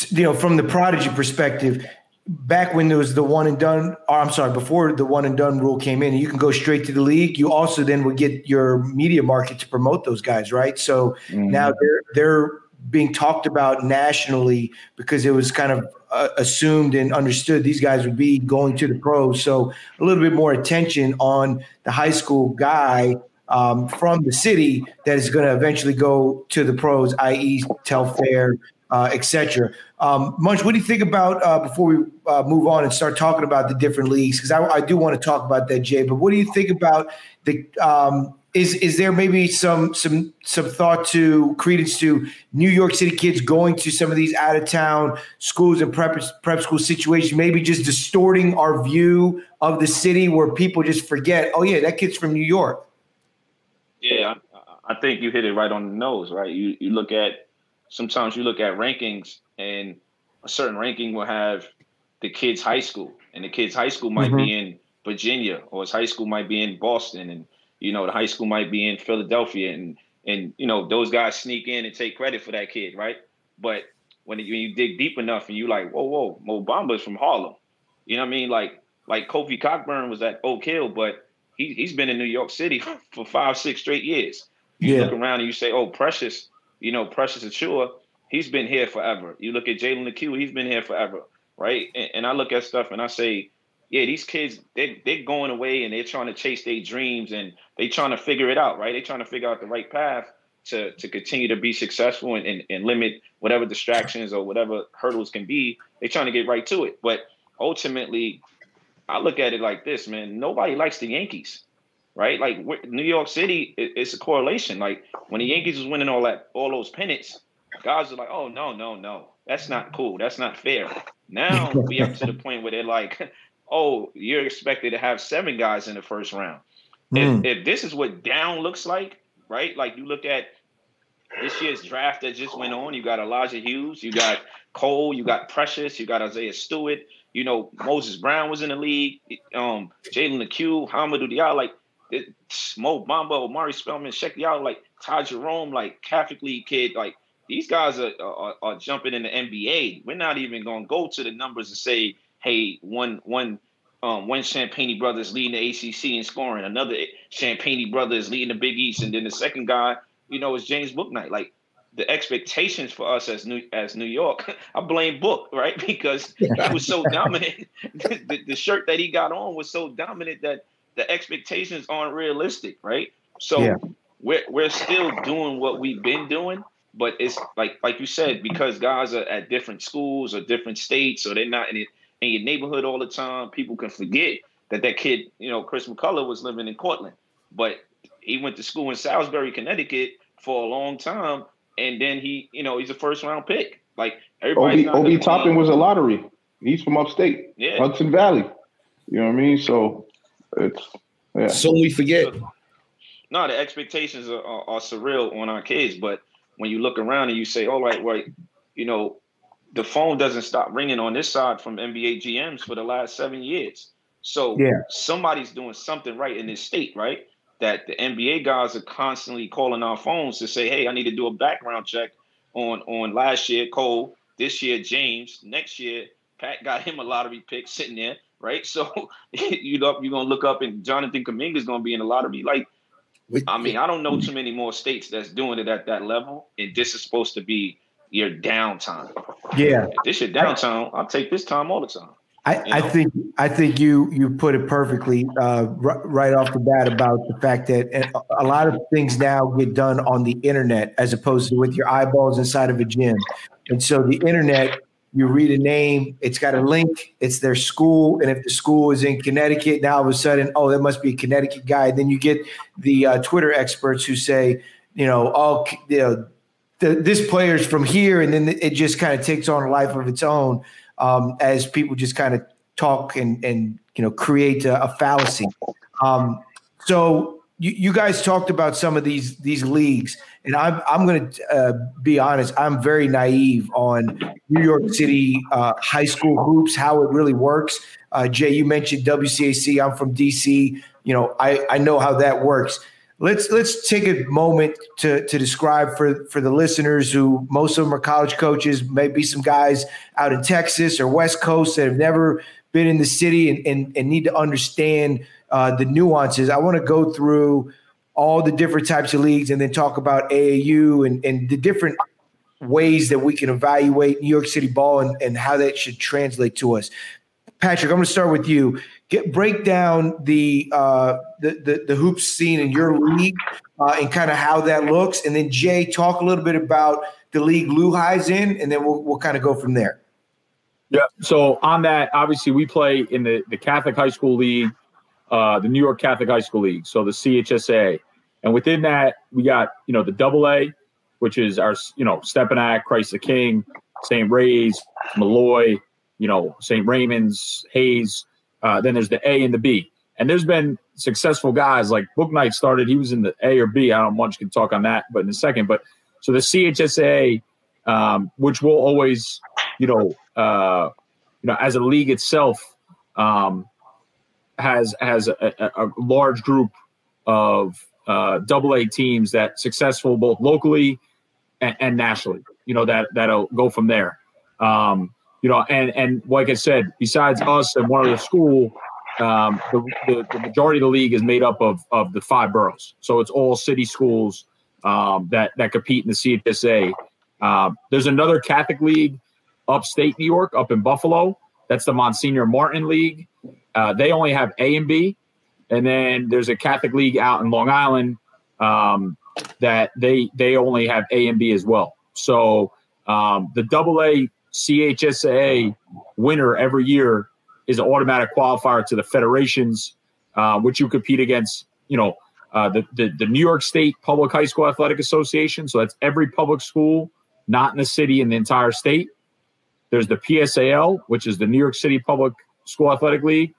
you know from the prodigy perspective, back when there was the one and done, or I'm sorry, before the one and done rule came in, you can go straight to the league. You also then would get your media market to promote those guys, right? So mm-hmm. now they're they're being talked about nationally because it was kind of uh, assumed and understood these guys would be going to the pros. So a little bit more attention on the high school guy um, from the city that is going to eventually go to the pros, i.e., Telfair, uh, etc. Um, Munch, what do you think about uh, before we uh, move on and start talking about the different leagues? Because I, I, do want to talk about that, Jay. But what do you think about the? Um, is is there maybe some some some thought to credence to New York City kids going to some of these out of town schools and prep prep school situations, maybe just distorting our view of the city, where people just forget, oh yeah, that kid's from New York. Yeah, I, I think you hit it right on the nose. Right, you you look at sometimes you look at rankings and a certain ranking will have the kid's high school. And the kid's high school might mm-hmm. be in Virginia or his high school might be in Boston and you know the high school might be in Philadelphia and and you know those guys sneak in and take credit for that kid right? But when you, when you dig deep enough and you like whoa whoa Mo Bamba's from Harlem. You know what I mean? Like like Kofi Cockburn was at Oak Hill but he, he's been in New York City for five six straight years. You yeah. look around and you say oh Precious you know Precious Achiuwa he's been here forever. You look at Jalen Lecque, he's been here forever, right? And, and, I look at stuff and I say, yeah, these kids, they they're going away and they're trying to chase their dreams and they're trying to figure it out, right? They're trying to figure out the right path to to continue to be successful and, and, and limit whatever distractions or whatever hurdles can be. They're trying to get right to it. But ultimately, I look at it like this, man. Nobody likes the Yankees, right? Like New York City, it's a correlation. Like when the Yankees was winning all that, all those pennants, guys are like, oh no, no, no, that's not cool. That's not fair. Now we up to the point where they're like, oh, you're expected to have seven guys in the first round. Mm. If, hmm. if this is what down looks like, right? Like you look at this year's draft that just went on. You got Elijah Hughes, you got Cole, you got Precious, you got Isaiah Stewart. You know Moses Brown was in the league. Um, Jalen Lecque, Hamidou Diallo, like it, Mo Bamba, Omari Spellman, check y'all like Ty Jerome, like Catholic League kid, like these guys are, are, are jumping in the NBA. We're not even going to go to the numbers and say, hey, one one um, one Champagnie brother is leading the ACC in scoring, another Champagnie brother is leading the Big East, and then the second guy, you know, is James Bouknight. Like the expectations for us as New as New York, I blame Book right because he was so dominant. the, the, shirt that he got on was so dominant that the expectations aren't realistic, right? So yeah. we're we're still doing what we've been doing, but it's like like you said because guys are at different schools or different states, or they're not in, it, in your neighborhood all the time. People can forget that that kid, you know, Chris McCullough was living in Cortland, but he went to school in Salisbury, Connecticut for a long time, and then he, you know, he's a first round pick. Like everybody. Ob, Obi Toppin was a lottery. He's from upstate, yeah. Hudson Valley. You know what I mean? So it's yeah. So we forget. No, the expectations are, are, are surreal on our kids, but when you look around and you say, all right, well, you know, the phone doesn't stop ringing on this side from NBA GMs for the last seven years. So yeah. somebody's doing something right in this state, right? That the NBA guys are constantly calling our phones to say, hey, I need to do a background check on on last year, Cole, this year, James, next year, Pat got him a lottery pick sitting there, right? So you know, you're gonna look up and Jonathan Kuminga is gonna be in the lottery. Like I mean, I don't know too many more states that's doing it at that level, and this is supposed to be your downtime. Yeah, if this your downtime. I'll take this time all the time. I, I, think I think you you put it perfectly uh, r- right off the bat about the fact that a lot of things now get done on the internet as opposed to with your eyeballs inside of a gym, and so the internet you read a name, it's got a link, it's their school, and if the school is in Connecticut, now all of a sudden, oh, that must be a Connecticut guy. Then you get the uh, Twitter experts who say, you know, oh, you know, the, this player's from here, and then it just kind of takes on a life of its own um, as people just kind of talk and and you know create a, a fallacy. Um, so you, you guys talked about some of these these leagues, and I'm I'm going to uh, be honest. I'm very naive on New York City uh, high school hoops, how it really works. Uh, Jay, you mentioned WCAC. I'm from DC. You know, I I know how that works. Let's let's take a moment to to describe for for the listeners who most of them are college coaches, maybe some guys out in Texas or West Coast that have never been in the city and, and, and need to understand uh, the nuances. I want to go through all the different types of leagues and then talk about AAU and, and the different ways that we can evaluate New York City ball and, and how that should translate to us. Patrick, I'm going to start with you. Get break down the uh, the, the, the hoops scene in your league uh, and kind of how that looks, and then Jay, talk a little bit about the league LuHi's in, and then we'll we'll kind of go from there. Yeah. So on that, obviously, we play in the the Catholic High School League, uh, the New York Catholic High School League, so the CHSA, and within that, we got you know the Double A, which is our you know Stepinac, Christ the King, St. Ray's, Malloy, you know St. Raymond's, Hayes. Uh, then there's the A and the B, and there's been successful guys like Bouknight started. He was in the A or B. I don't much can talk on that, but in a second. But so the CHSA, um, which will always you know, uh, you know, as a league itself, um, has has a, a, large group of uh, double A teams that successful both locally and, and, nationally. You know that that'll go from there. Um, you know, and and like I said, besides us and one other school, um, the, the, the, majority of the league is made up of of the five boroughs. So it's all city schools um, that that compete in the CHSA. Um, there's another Catholic league upstate New York, up in Buffalo. That's the Monsignor Martin League. Uh, they only have A and B, and then there's a Catholic league out in Long Island um, that they they only have A and B as well. So um, the Double A CHSA winner every year is an automatic qualifier to the federations, uh, which you compete against. You know, uh, the, the the New York State Public High School Athletic Association. So that's every public school, not in the city in the entire state. There's the PSAL, which is the New York City Public School Athletic League.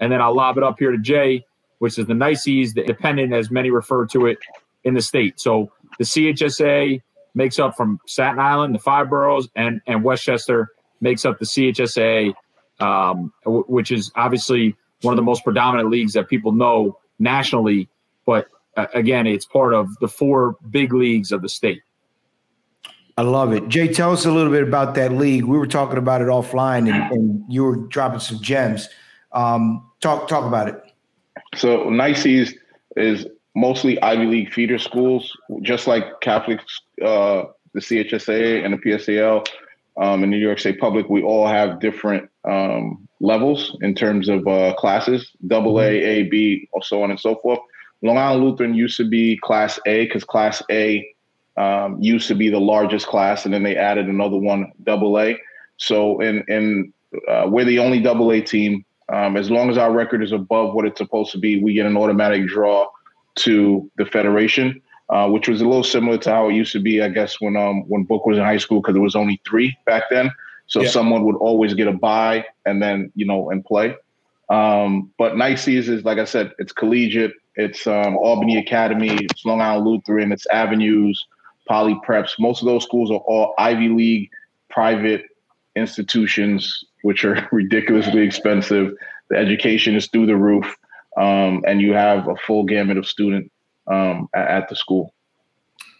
And then I'll lob it up here to Jay, which is the NICES, the independent, as many refer to it in the state. So the CHSA makes up from Staten Island, the five boroughs, and, and Westchester makes up the CHSA, um, w- which is obviously one of the most predominant leagues that people know nationally. But uh, again, it's part of the four big leagues of the state. I love it. Jay, tell us a little bit about that league. We were talking about it offline and, and you were dropping some gems. Um, talk talk about it. So NICES is mostly Ivy League feeder schools, just like Catholics, uh, the CHSA and the PSAL um, and New York State Public. We all have different um, levels in terms of uh, classes, double A, A, B, mm-hmm. A, B, so on and so forth. Long Island Lutheran used to be Class A because Class A um, used to be the largest class, and then they added another one, double A. So, in in uh, we're the only double A team. Um, as long as our record is above what it's supposed to be, we get an automatic draw to the federation, uh, which was a little similar to how it used to be, I guess, when um when Book was in high school because there was only three back then. So yeah. someone would always get a buy and then you know and play. Um, but NICES is like I said, it's collegiate. It's um, Albany Academy. It's Long Island Lutheran. It's Avenues poly preps. Most of those schools are all Ivy League private institutions, which are ridiculously expensive. The education is through the roof, um, and you have a full gamut of student um, at, the school.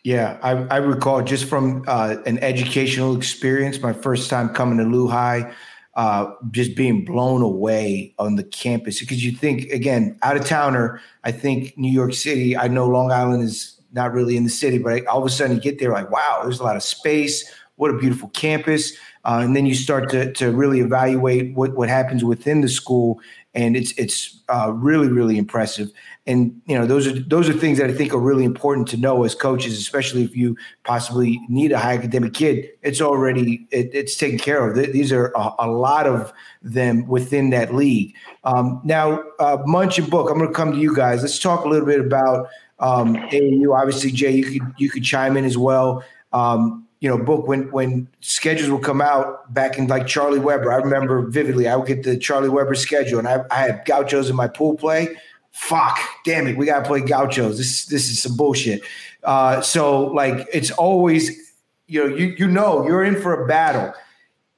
Yeah, I, I recall just from uh, an educational experience, my first time coming to LuHi, uh, just being blown away on the campus because you think again, out of towner. I think New York City. I know Long Island is not really in the city, but all of a sudden you get there like, wow, there's a lot of space. What a beautiful campus. Uh, and then you start to, to really evaluate what, what happens within the school. And it's it's uh, really, really impressive. And you know, those are those are things that I think are really important to know as coaches, especially if you possibly need a high academic kid. It's already it, it's taken care of. These are a, a, lot of them within that league. Um, now, uh, Munch and Book, I'm going to come to you guys. Let's talk a little bit about um, AAU, obviously, Jay, you could you could chime in as well. Um, you know, book when when schedules will come out back in like Charlie Weber. I remember vividly. I would get the Charlie Weber schedule, and I, I had Gauchos in my pool play. fuck, damn it, we gotta play Gauchos. This this is some bullshit. Uh, so like it's always, you know, you you know you're in for a battle.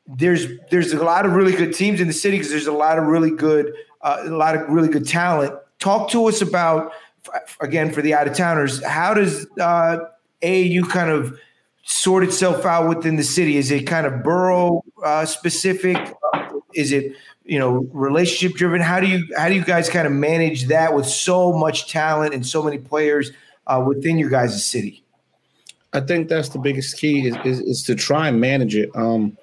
There's there's a lot of really good teams in the city because there's a lot of really good uh, a lot of really good talent. Talk to us about again for the out of towners. How does uh, AAU kind of sort itself out within the city? Is it kind of borough uh, specific? Is it you know relationship driven? How do you how do you guys kind of manage that with so much talent and so many players uh, within your guys' city? I think that's the biggest key is, is, is to try and manage it. Um,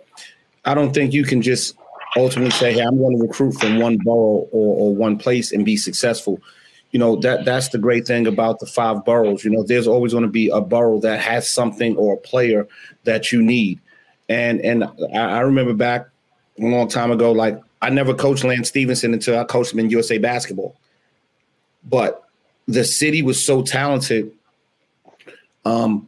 I don't think you can just ultimately say, "Hey, I'm going to recruit from one borough or, or one place and be successful." You know that that's the great thing about the five boroughs. You know, there's always going to be a borough that has something or a player that you need. And and I, I remember back a long time ago, like I never coached Lance Stephenson until I coached him in USA basketball. But the city was so talented. Um,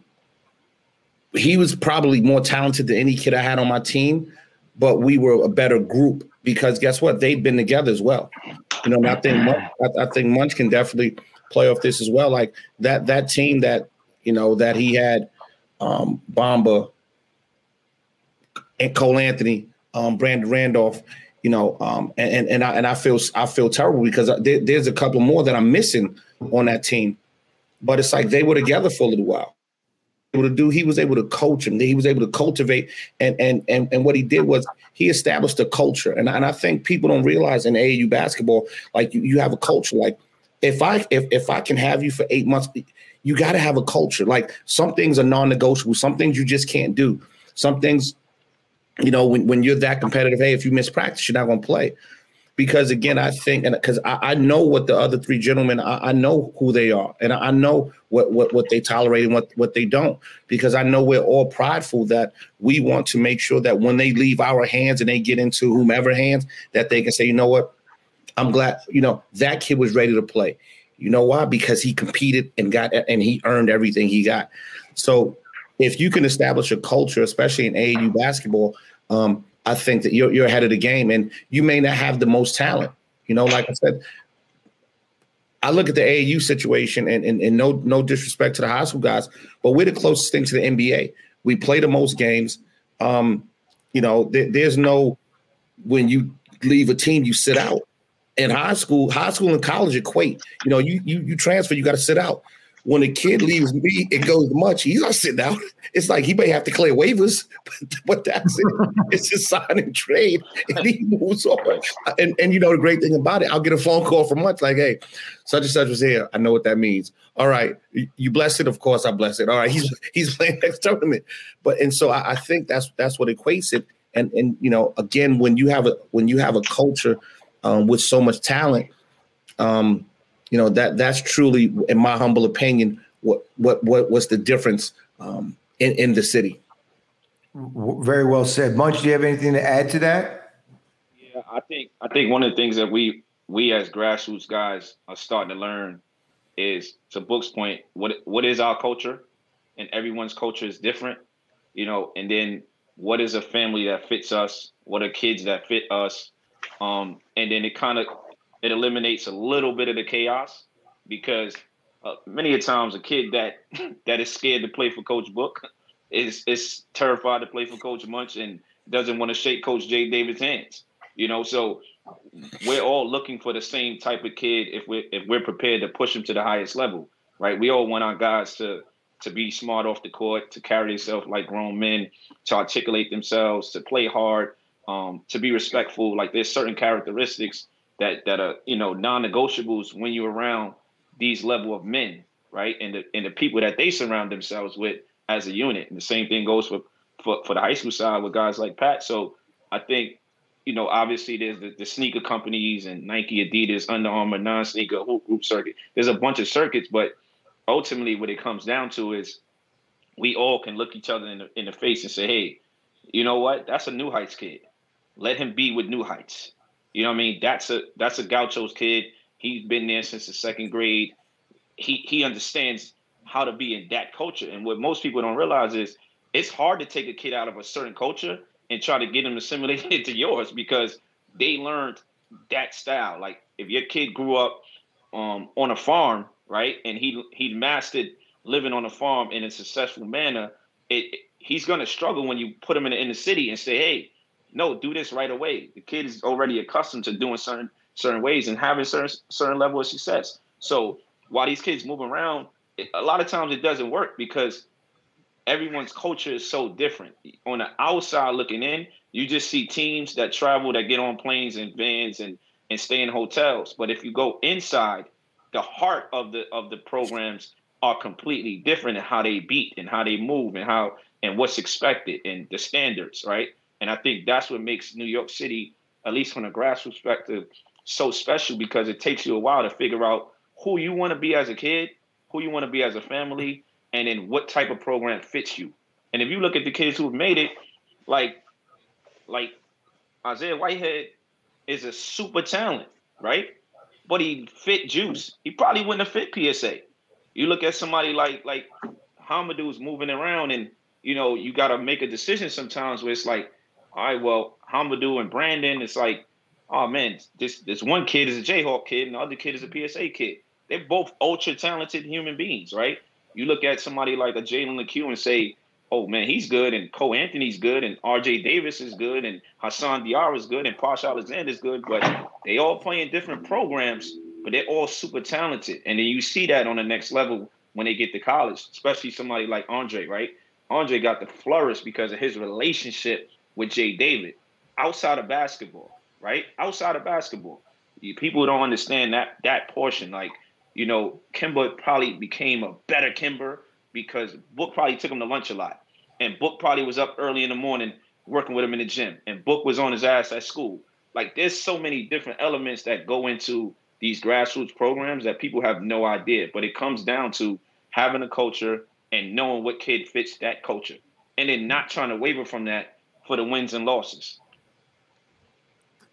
he was probably more talented than any kid I had on my team, but we were a better group because guess what? They'd been together as well. You know, I think Munch, I, I think Munch can definitely play off this as well. Like that that team that you know that he had um Bamba and Cole Anthony, um, Brandon Randolph, you know, um, and and I and I feel I feel terrible because there, there's a couple more that I'm missing on that team, but it's like they were together for a little while. Able to do, he was able to coach him. He was able to cultivate, and and and and what he did was he established a culture. And, and I think people don't realize in AAU basketball, like you, you have a culture. Like if I if if I can have you for eight months, you got to have a culture. Like some things are non-negotiable. Some things you just can't do. Some things, you know, when, when you're that competitive, hey, if you miss practice, you're not going to play because again, I think, and because I, I, know what the other three gentlemen, I, I, know who they are, and I know what what what they tolerate and what what they don't, because I know we're all prideful that we want to make sure that when they leave our hands and they get into whomever hands, that they can say, you know what, I'm glad, you know, that kid was ready to play. You know why? Because he competed and got and he earned everything he got. So if you can establish a culture, especially in AAU basketball, um, I think that you're you're ahead of the game, and you may not have the most talent. You know, like I said, I look at the AAU situation, and, and, and no no disrespect to the high school guys, but we're the closest thing to the NBA. We play the most games. Um, you know, there, there's no when you leave a team, you sit out. In high school, high school and college equate. You know, you you you transfer, you got to sit out when a kid leaves me it goes much. He's not sitting down. It's like he may have to clear waivers, but, but that's it. it's just sign and trade, and he moves on. And and you know the great thing about it, I'll get a phone call from Munch like, "Hey, such and such was here. I know what that means. All right, you bless it. Of course, I bless it. All right, he's he's playing next tournament. But and so I, I think that's that's what equates it. And and you know, again, when you have a when you have a culture um, with so much talent. Um, you know that that's truly, in my humble opinion, what what what was the difference um, in in the city. Very well said, Munch. Do you have anything to add to that? Yeah, I think I think one of the things that we we as grassroots guys are starting to learn is to Book's point. What what is our culture? And everyone's culture is different, you know. And then what is a family that fits us? What are kids that fit us? Um, and then it kind of it eliminates a little bit of the chaos because uh, many a times a kid that that is scared to play for Coach Book is is terrified to play for Coach Munch and doesn't want to shake Coach Jay David's hands. You know, so we're all looking for the same type of kid if we're if we're prepared to push him to the highest level, right? We all want our guys to to be smart off the court, to carry themselves like grown men, to articulate themselves, to play hard, um, to be respectful. Like there's certain characteristics that that are you know non-negotiables when you're around these level of men, right? And the and the people that they surround themselves with as a unit. And the same thing goes for for, for the high school side with guys like Pat. So I think you know, obviously there's the, the sneaker companies and Nike, Adidas, Under Armour, non-sneaker hoop group circuit. There's a bunch of circuits, but ultimately what it comes down to is we all can look each other in the, in the face and say, hey, you know what? That's a New Heights kid. Let him be with New Heights. You know what I mean? That's a that's a Gauchos kid. He's been there since the second grade. He he understands how to be in that culture. And what most people don't realize is it's hard to take a kid out of a certain culture and try to get them assimilated into yours because they learned that style. Like if your kid grew up um, on a farm, right? And he he mastered living on a farm in a successful manner. It, he's going to struggle when you put him in the city and say, "Hey, no, do this right away." The kid is already accustomed to doing certain certain ways and having certain certain level of success. So while these kids move around, a lot of times it doesn't work because everyone's culture is so different. On the outside looking in, you just see teams that travel that get on planes and vans and and stay in hotels. But if you go inside, the heart of the of the programs are completely different in how they beat and how they move and how and what's expected and the standards, right? And I think that's what makes New York City, at least from a grassroots perspective, so special because it takes you a while to figure out who you want to be as a kid, who you want to be as a family, and then what type of program fits you. And if you look at the kids who have made it, like like Isaiah Whitehead is a super talent, right? But he fit juice. He probably wouldn't have fit PSA. You look at somebody like like Hamidou's moving around, and you know you got to make a decision sometimes where it's like, all right, well Hamidou and Brandon, it's like, oh man, this this one kid is a Jayhawk kid, and the other kid is a PSA kid. They're both ultra talented human beings, right? You look at somebody like a Jalen Lecque and say, oh man, he's good, and Cole Anthony's good, and RJ Davis is good, and Hassan Diarra is good, and Posh Alexander is good, but they all play in different programs but they're all super talented. And then you see that on the next level when they get to college, especially somebody like Andre, right? Andre got to flourish because of his relationship with Jay David outside of basketball, right? Outside of basketball. People don't understand that that portion. Like, you know, Kemba probably became a better Kemba because Book probably took him to lunch a lot. And Book probably was up early in the morning working with him in the gym. And Book was on his ass at school. Like there's so many different elements that go into these grassroots programs that people have no idea. But it comes down to having a culture and knowing what kid fits that culture, and then not trying to waver from that for the wins and losses.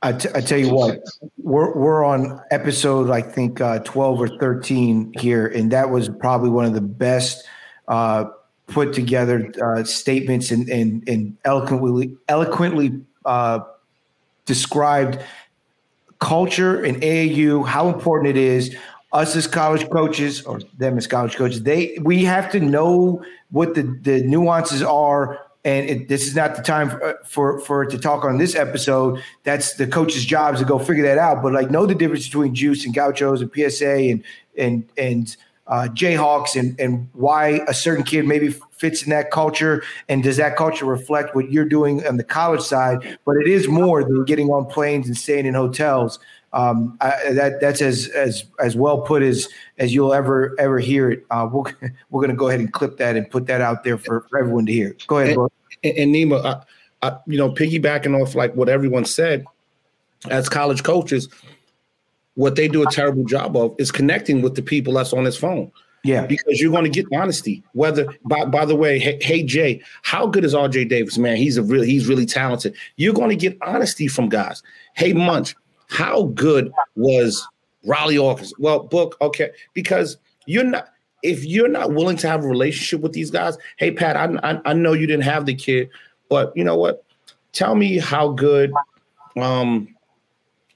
I, t- I tell you what, we're we're on episode I think uh, twelve or thirteen here, and that was probably one of the best uh, put together uh, statements and, and and eloquently eloquently uh, described culture and AAU, how important it is. Us as college coaches, or them as college coaches, they we have to know what the the nuances are. And it, this is not the time for, for for to talk on this episode. That's the coach's job to go figure that out. But like know the difference between juice and gauchos and PSA and and and uh, Jayhawks and and why a certain kid maybe fits in that culture and does that culture reflect what you're doing on the college side? But it is more than getting on planes and staying in hotels. Um, I, that that's as as as well put as as you'll ever ever hear it. Uh, we're we're going to go ahead and clip that and put that out there for, for everyone to hear. Go ahead, and, and, and Nima, I, I, you know, piggybacking off like what everyone said, as college coaches, what they do a terrible job of is connecting with the people that's on his phone. Yeah, because you're going to get honesty. Whether, by, by the way, hey, hey, Jay, how good is RJ Davis? Man, he's a real he's really talented. You're going to get honesty from guys. Hey, Munch, how good was Riley August? Well, book okay because you're not if you're not willing to have a relationship with these guys. Hey, Pat, I I, I know you didn't have the kid, but you know what? Tell me how good, um,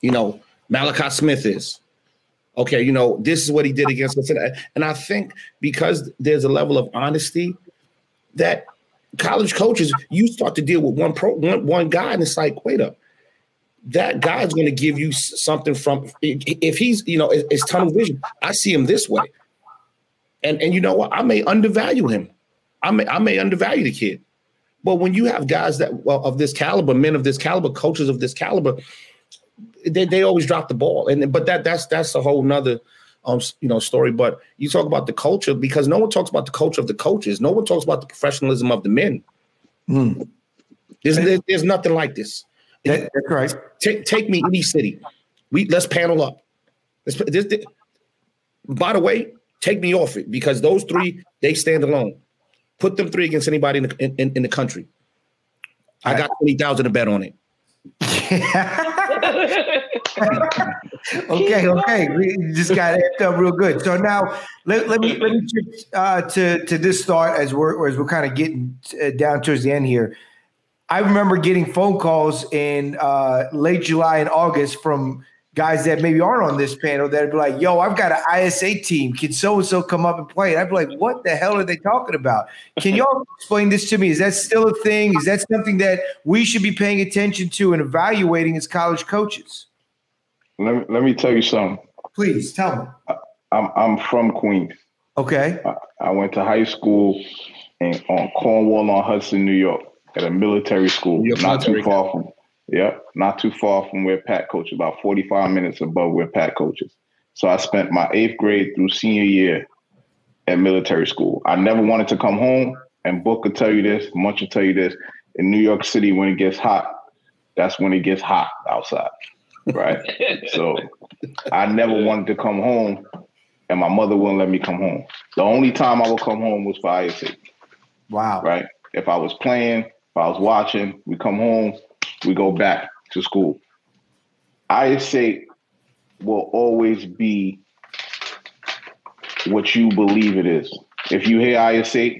you know Malachi Smith is. Okay, you know, this is what he did against us. And I think because there's a level of honesty that college coaches, you start to deal with one pro one, one guy, and it's like, wait up. That guy's going to give you something from if he's, you know, it's tunnel vision. I see him this way. And and you know what? I may undervalue him. I may I may undervalue the kid. But when you have guys that well, of this caliber, men of this caliber, coaches of this caliber, they, they always drop the ball. And but that that's that's a whole nother um you know story. But you talk about the culture because no one talks about the culture of the coaches. No one talks about the professionalism of the men. Mm. There's, there, there's nothing like this. That, that's right. Take take me any city. We let's panel up. Let's, this, this, by the way, take me off it because those three they stand alone. Put them three against anybody in the in, in the country. I got twenty thousand to bet on it. okay, okay. We just got amped up real good. So now let, let me let me uh, to to this thought as we're as we're kind of getting uh, down towards the end here. I remember getting phone calls in uh, late July and August from guys that maybe aren't on this panel that'd be like, yo, I've got an ISA team. Can so and so come up and play? And I'd be like, what the hell are they talking about? Can y'all explain this to me? Is that still a thing? Is that something that we should be paying attention to and evaluating as college coaches? Let me, let me tell you something. Please tell me. I'm I'm from Queens. Okay. I, I went to high school in, on Cornwall on Hudson, New York, at a military school, You're not military too far from. Yep, not too far from where Pat coaches. about 45 minutes above where Pat coaches. So I spent my eighth grade through senior year at military school. I never wanted to come home, and Book will tell you this, Munch will tell you this. In New York City, when it gets hot, that's when it gets hot outside, right? so I never wanted to come home, and my mother wouldn't let me come home. The only time I would come home was for ISA, Wow. right? If I was playing, if I was watching, we come home, we go back to school. ISA will always be what you believe it is. If you hear ISA,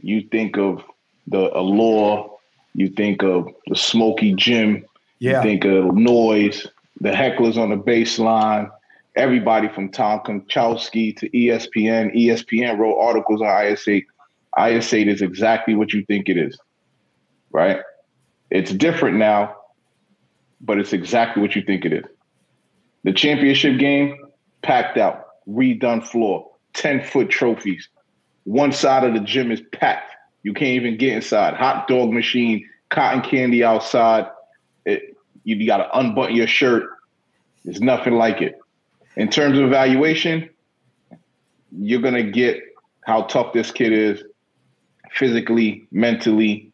you think of the allure, you think of the smoky gym, Yeah. you think of noise, the hecklers on the baseline, everybody from Tom Konchalski to ESPN. ESPN wrote articles on ISA. ISA is exactly what you think it is, right? It's different now, but it's exactly what you think it is. The championship game, packed out, redone floor, 10 foot trophies. One side of the gym is packed. You can't even get inside. Hot dog machine, cotton candy outside. It, you got to unbutton your shirt. There's nothing like it. In terms of evaluation, you're going to get how tough this kid is physically, mentally.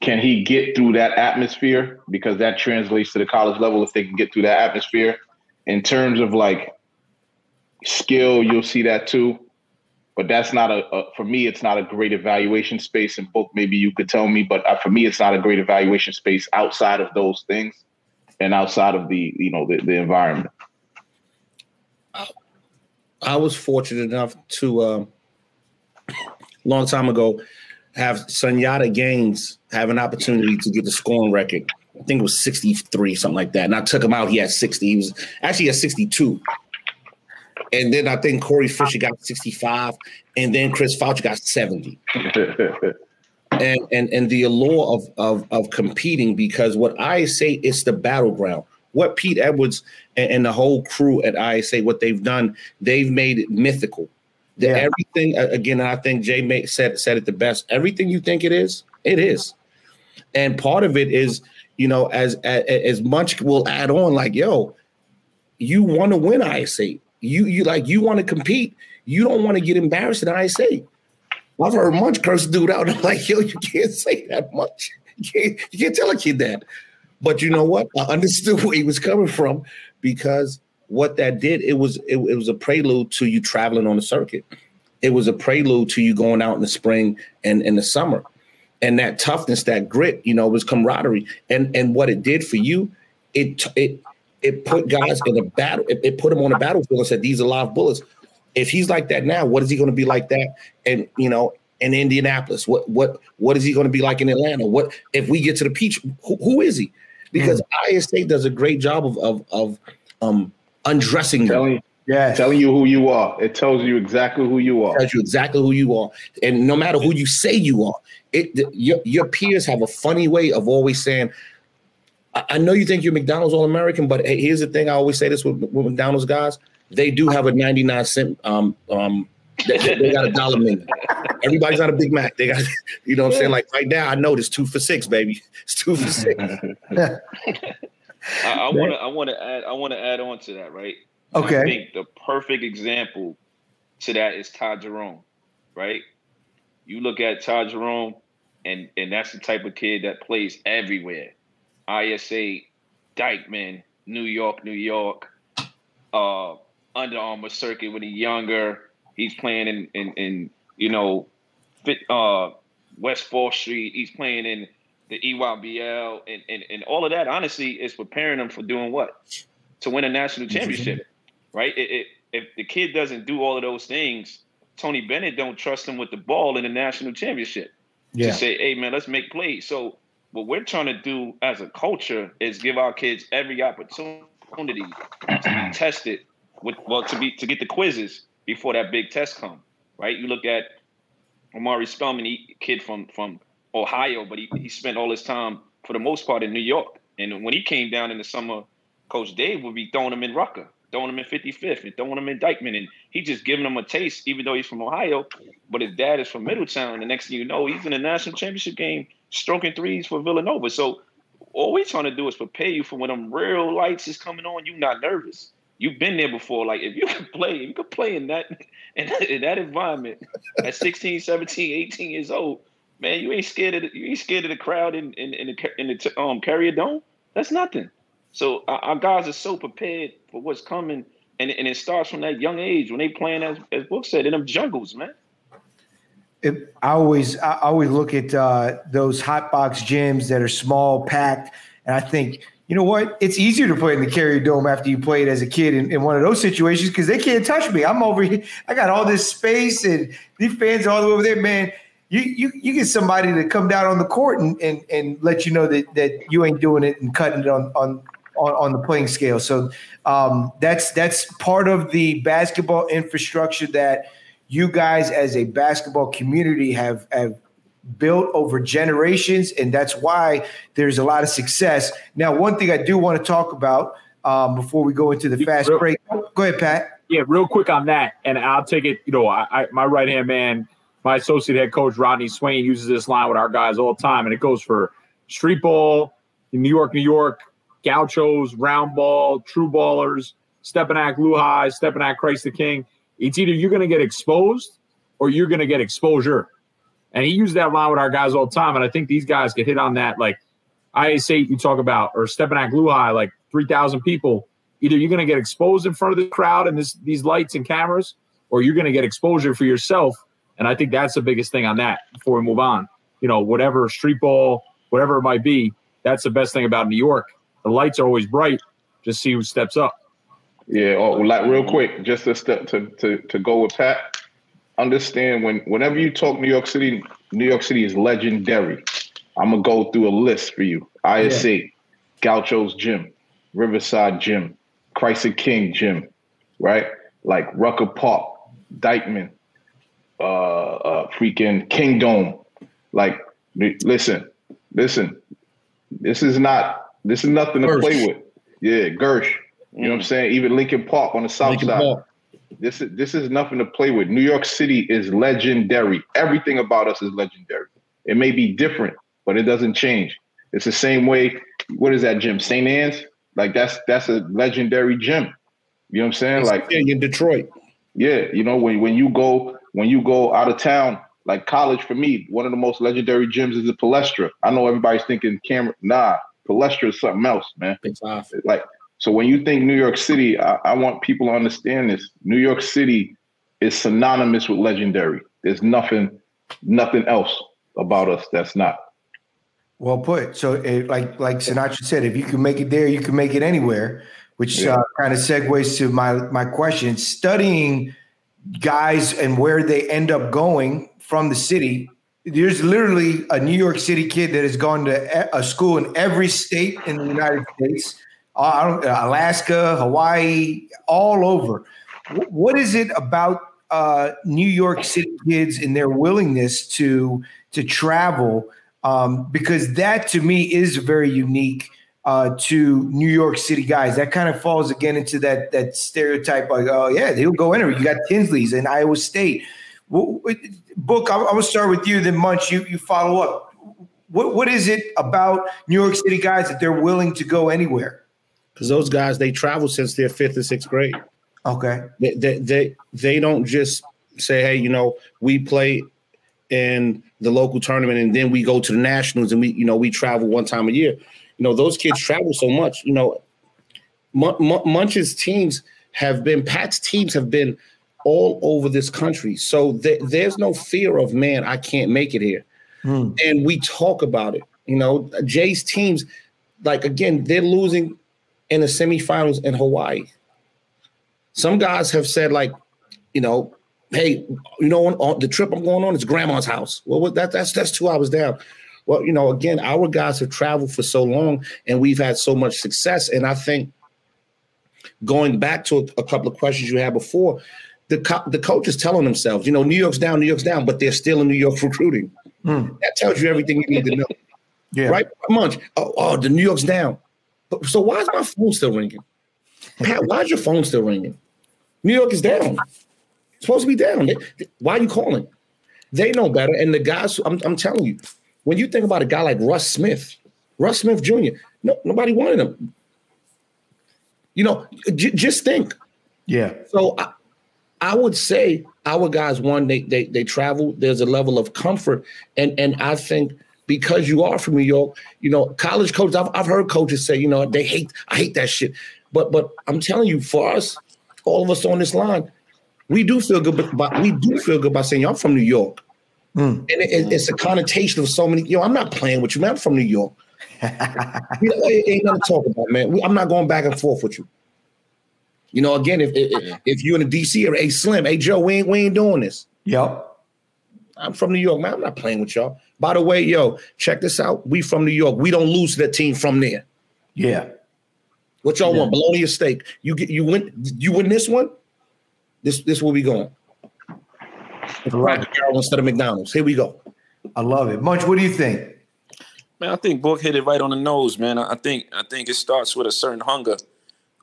Can he get through that atmosphere? Because that translates to the college level if they can get through that atmosphere. In terms of like skill, you'll see that too. But that's not a, a for me. It's not a great evaluation space. And book, maybe you could tell me. But uh, for me, it's not a great evaluation space outside of those things and outside of the you know the, the environment. I was fortunate enough to, um, long time ago, have Sundiata Gaines have an opportunity to get the scoring record. I think it was 63, something like that. And I took him out. He had 60. He was actually at 62. And then I think Corey Fisher got 65. And then Chris Fauci got 70. and and and the allure of of of competing because what I say is the battleground. What Pete Edwards and, and the whole crew at ISA, what they've done, they've made it mythical. The, Yeah. Everything again, I think Jay made, said said it the best. Everything you think it is, it is, and part of it is, you know, as as, as much will add on, like yo, you want to win ISA. You you like you want to compete. You don't want to get embarrassed in ISA. I've heard Munch curse dude out. I'm like, yo, you can't say that much. You can't, you can't tell a kid that. But you know what? I understood where he was coming from because what that did, it was it, it was a prelude to you traveling on the circuit. It was a prelude to you going out in the spring and in the summer. And that toughness, that grit, you know, was camaraderie. And and what it did for you, it it it put guys in a battle, it, it put them on a battlefield and said, these are live bullets if he's like that now, what is he going to be like that? And you know, in Indianapolis, what what what is he going to be like in Atlanta? What if we get to the peach? Who, who is he? Because ISA does a great job of of, of um undressing them. telling, Yes. telling you who you are. It tells you exactly who you are. tells you exactly who you are, and no matter who you say you are, it the, your your peers have a funny way of always saying. I I know you think you're McDonald's All American, but hey, here's the thing. I always say this with, with McDonald's guys: they do have a 99 cent. Um, um, they, they got a dollar menu. Everybody's not a Big Mac. They got, you know, what I'm saying. Like right now, I know it's two for six, baby. It's two for six. I want to I want to add I want to add on to that, right? Okay. I think the perfect example to that is Todd Jerome, right? You look at Todd Jerome, and and that's the type of kid that plays everywhere. ISA, Dyckman, New York, New York, uh, Under Armour circuit when he's younger. He's playing in in, in you know, fit, uh, West 4th Street. He's playing in the EYBL and, and, and all of that, honestly, is preparing them for doing what? To win a national mm-hmm. championship, right? It, it, if the kid doesn't do all of those things, Tony Bennett don't trust him with the ball in the national championship Yeah. to say, hey, man, let's make plays. So what we're trying to do as a culture is give our kids every opportunity to be tested with well to be to get the quizzes before that big test come. Right? You look at Omari Spellman, kid from from Ohio, but he, he spent all his time for the most part in New York. And when he came down in the summer, Coach Dave would be throwing him in Rucker, throwing him in 55th, and throwing him in Dyckman. And he just giving him a taste, even though he's from Ohio, but his dad is from Middletown. And the next thing you know, he's in the national championship game stroking threes for Villanova. So all we're trying to do is prepare you for when them real lights is coming on, you're not nervous. You've been there before. Like if you could play, if you could play in that in, in that environment at 16, 17, 18 years old, man, you ain't scared of the, you ain't scared of the crowd in in, in the in the um Carrier Dome. That's nothing. So our, our, guys are so prepared for what's coming, and and it starts from that young age when they playing as as Book said in them jungles, man. It, I always I always look at uh, those hot box gyms that are small, packed, and I think you know what? It's easier to play in the Carrier Dome after you played as a kid in, in one of those situations because they can't touch me. I'm over here. I got all this space, and these fans are all the way over there, man you you you get somebody to come down on the court and and, and let you know that that you ain't doing it and cutting it on on on, on the playing scale. So um, that's that's part of the basketball infrastructure that you guys as a basketball community have have built over generations, and that's why there's a lot of success. Now, one thing I do want to talk about um, before we go into the fast real, break. Go ahead, Pat. Yeah, real quick on that, and I'll take it. You know, I, I my right hand man my associate head coach Rodney Swain uses this line with our guys all the time, and it goes for street ball, New York, New York, gauchos, round ball, true ballers, Stepinac, LuHi, Stepinac, Christ the King. It's either you're going to get exposed or you're going to get exposure. And he used that line with our guys all the time. And I think these guys get hit on that. Like I say, you talk about, or Stepinac, LuHi, like 3,000 people. Either you're going to get exposed in front of the crowd and this, these lights and cameras, or you're going to get exposure for yourself and I think that's the biggest thing on that before we move on. You know, whatever street ball, whatever it might be, that's the best thing about New York. The lights are always bright. Just see who steps up. Yeah, oh, like real quick, just to step to, to to go with Pat. Understand when whenever you talk New York City, New York City is legendary. I'm gonna go through a list for you. ISA, yeah. Gaucho's Gym, Riverside Gym, Christ King Gym, right? Like Rucker Park, Dyckman, uh, uh, freaking Kingdome. Like, listen, listen, this is not, this is nothing to play with. Yeah, Gersh. You know what I'm mm. saying? Even Lincoln Park on the south Lincoln side. Park. This is this is nothing to play with. New York City is legendary. Everything about us is legendary. It may be different, but it doesn't change. It's the same way. What is that gym? St. Anne's? Like that's that's a legendary gym. You know what I'm saying? It's like in Detroit. Yeah, you know when when you go when you go out of town, like college for me, one of the most legendary gyms is the Palestra. I know everybody's thinking Cameron. Nah, Palestra is something else, man. It's off. Like so, when you think New York City, I, I want people to understand this. New York City is synonymous with legendary. There's nothing, nothing else about us that's not. Well put. So, it, like like Sinatra said, if you can make it there, you can make it anywhere. Which yeah. uh, kind of segues to my my question. Studying guys and where they end up going from the city. There's literally a New York City kid that has gone to a school in every state in the United States, uh, Alaska, Hawaii, all over. What is it about uh, New York City kids and their willingness to to travel? Um, because that to me is very unique uh, to New York City guys. That kind of falls again into that that stereotype, like, oh yeah, they'll go anywhere. You got Tinsley's in Iowa State. Book, I'm gonna start with you. Then Munch, you you follow up. What what is it about New York City guys that they're willing to go anywhere? Because those guys they travel since their fifth and sixth grade. Okay. They, they they they don't just say, hey, you know, we play in the local tournament and then we go to the nationals and we you know we travel one time a year you know, those kids travel so much. You know, Munch's teams have been, Pat's teams have been all over this country. So th- there's no fear of, man, I can't make it here. Hmm. And we talk about it. You know, Jay's teams, like, again, they're losing in the semifinals in Hawaii. Some guys have said, like, you know, hey, you know, on, on the trip I'm going on is grandma's house. Well, that, that's that's two hours down. Well, you know, again, our guys have traveled for so long and we've had so much success. And I think going back to a, couple of questions you had before, the co- the coach is telling themselves, you know, New York's down, New York's down, but they're still in New York recruiting. Mm. That tells you everything you need to know. yeah. Right? Munch. Oh, oh, the New York's down. But, so why is my phone still ringing? Pat, why is your phone still ringing? New York is down. It's supposed to be down. Why are you calling? They know better. And the guys, I'm, I'm telling you, when you think about a guy like Russ Smith, Russ Smith Jr., no, nobody wanted him. You know, j- just think. Yeah. So I, I would say our guys, one, they they they travel. There's a level of comfort, and and I think because you are from New York, you know, college coaches. I've I've heard coaches say, you know, they hate. I hate that shit. But but I'm telling you, for us, all of us on this line, we do feel good. But we do feel good by saying, "I'm from New York," mm. and it, it's a connotation of so many. You know, I'm not playing with you, man. I'm from New York. you know, it ain't nothing to talk about, man. I'm not going back and forth with you. You know, again, if if, if you're in the DC or a Slim, hey Joe, we ain't we ain't doing this. Yep. I'm from New York, man. I'm not playing with y'all. By the way, yo, check this out. We from New York. We don't lose to that team from there. Yeah. What y'all yeah. want? Bologna steak? You get you win you win this one. This this where we going. Cracker instead of McDonald's. Here we go. I love it. Munch, what do you think? Man, I think Book hit it right on the nose, man. I think I think it starts with a certain hunger,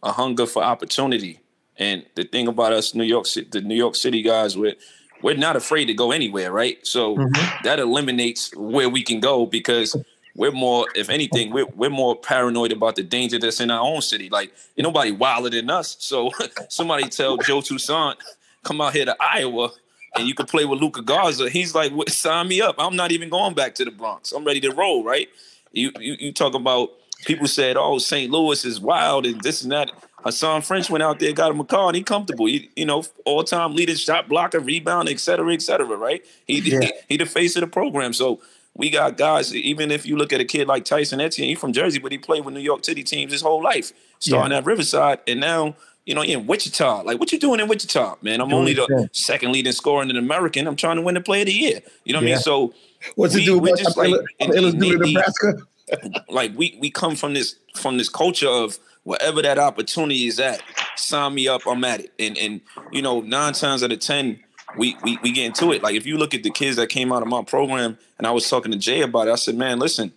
a hunger for opportunity. And the thing about us, New York, the New York City guys, we're we're not afraid to go anywhere, right? So mm-hmm. that eliminates where we can go because we're more, if anything, we're we're more paranoid about the danger that's in our own city. Like nobody wilder than us. So somebody tell Joe Toussaint, come out here to Iowa and you can play with Luka Garza. He's like, sign me up. I'm not even going back to the Bronx. I'm ready to roll, right? You you, you talk about people said, oh, St. Louis is wild and this and that. Hasahn French went out there, got him a call, and he comfortable. He, you know, all time leader, shot blocker, rebound, et cetera, et cetera, right? He, yeah. he, he the face of the program. So we got guys, even if you look at a kid like Tyson Etienne, he's from Jersey, but he played with New York City teams his whole life, starting yeah. at Riverside, and now you know, in Wichita. Like, what you doing in Wichita, man? I'm only the second leading scorer in an American. I'm trying to win the Player of the Year. You know what yeah. I mean? So, what's it do? About just like, in, in, in, Nebraska? like we we come from this from this culture of wherever that opportunity is at, sign me up. I'm at it. And and you know, nine times out of ten, we we we get into it. Like if you look at the kids that came out of my program, and I was talking to Jay about it, I said, man, listen,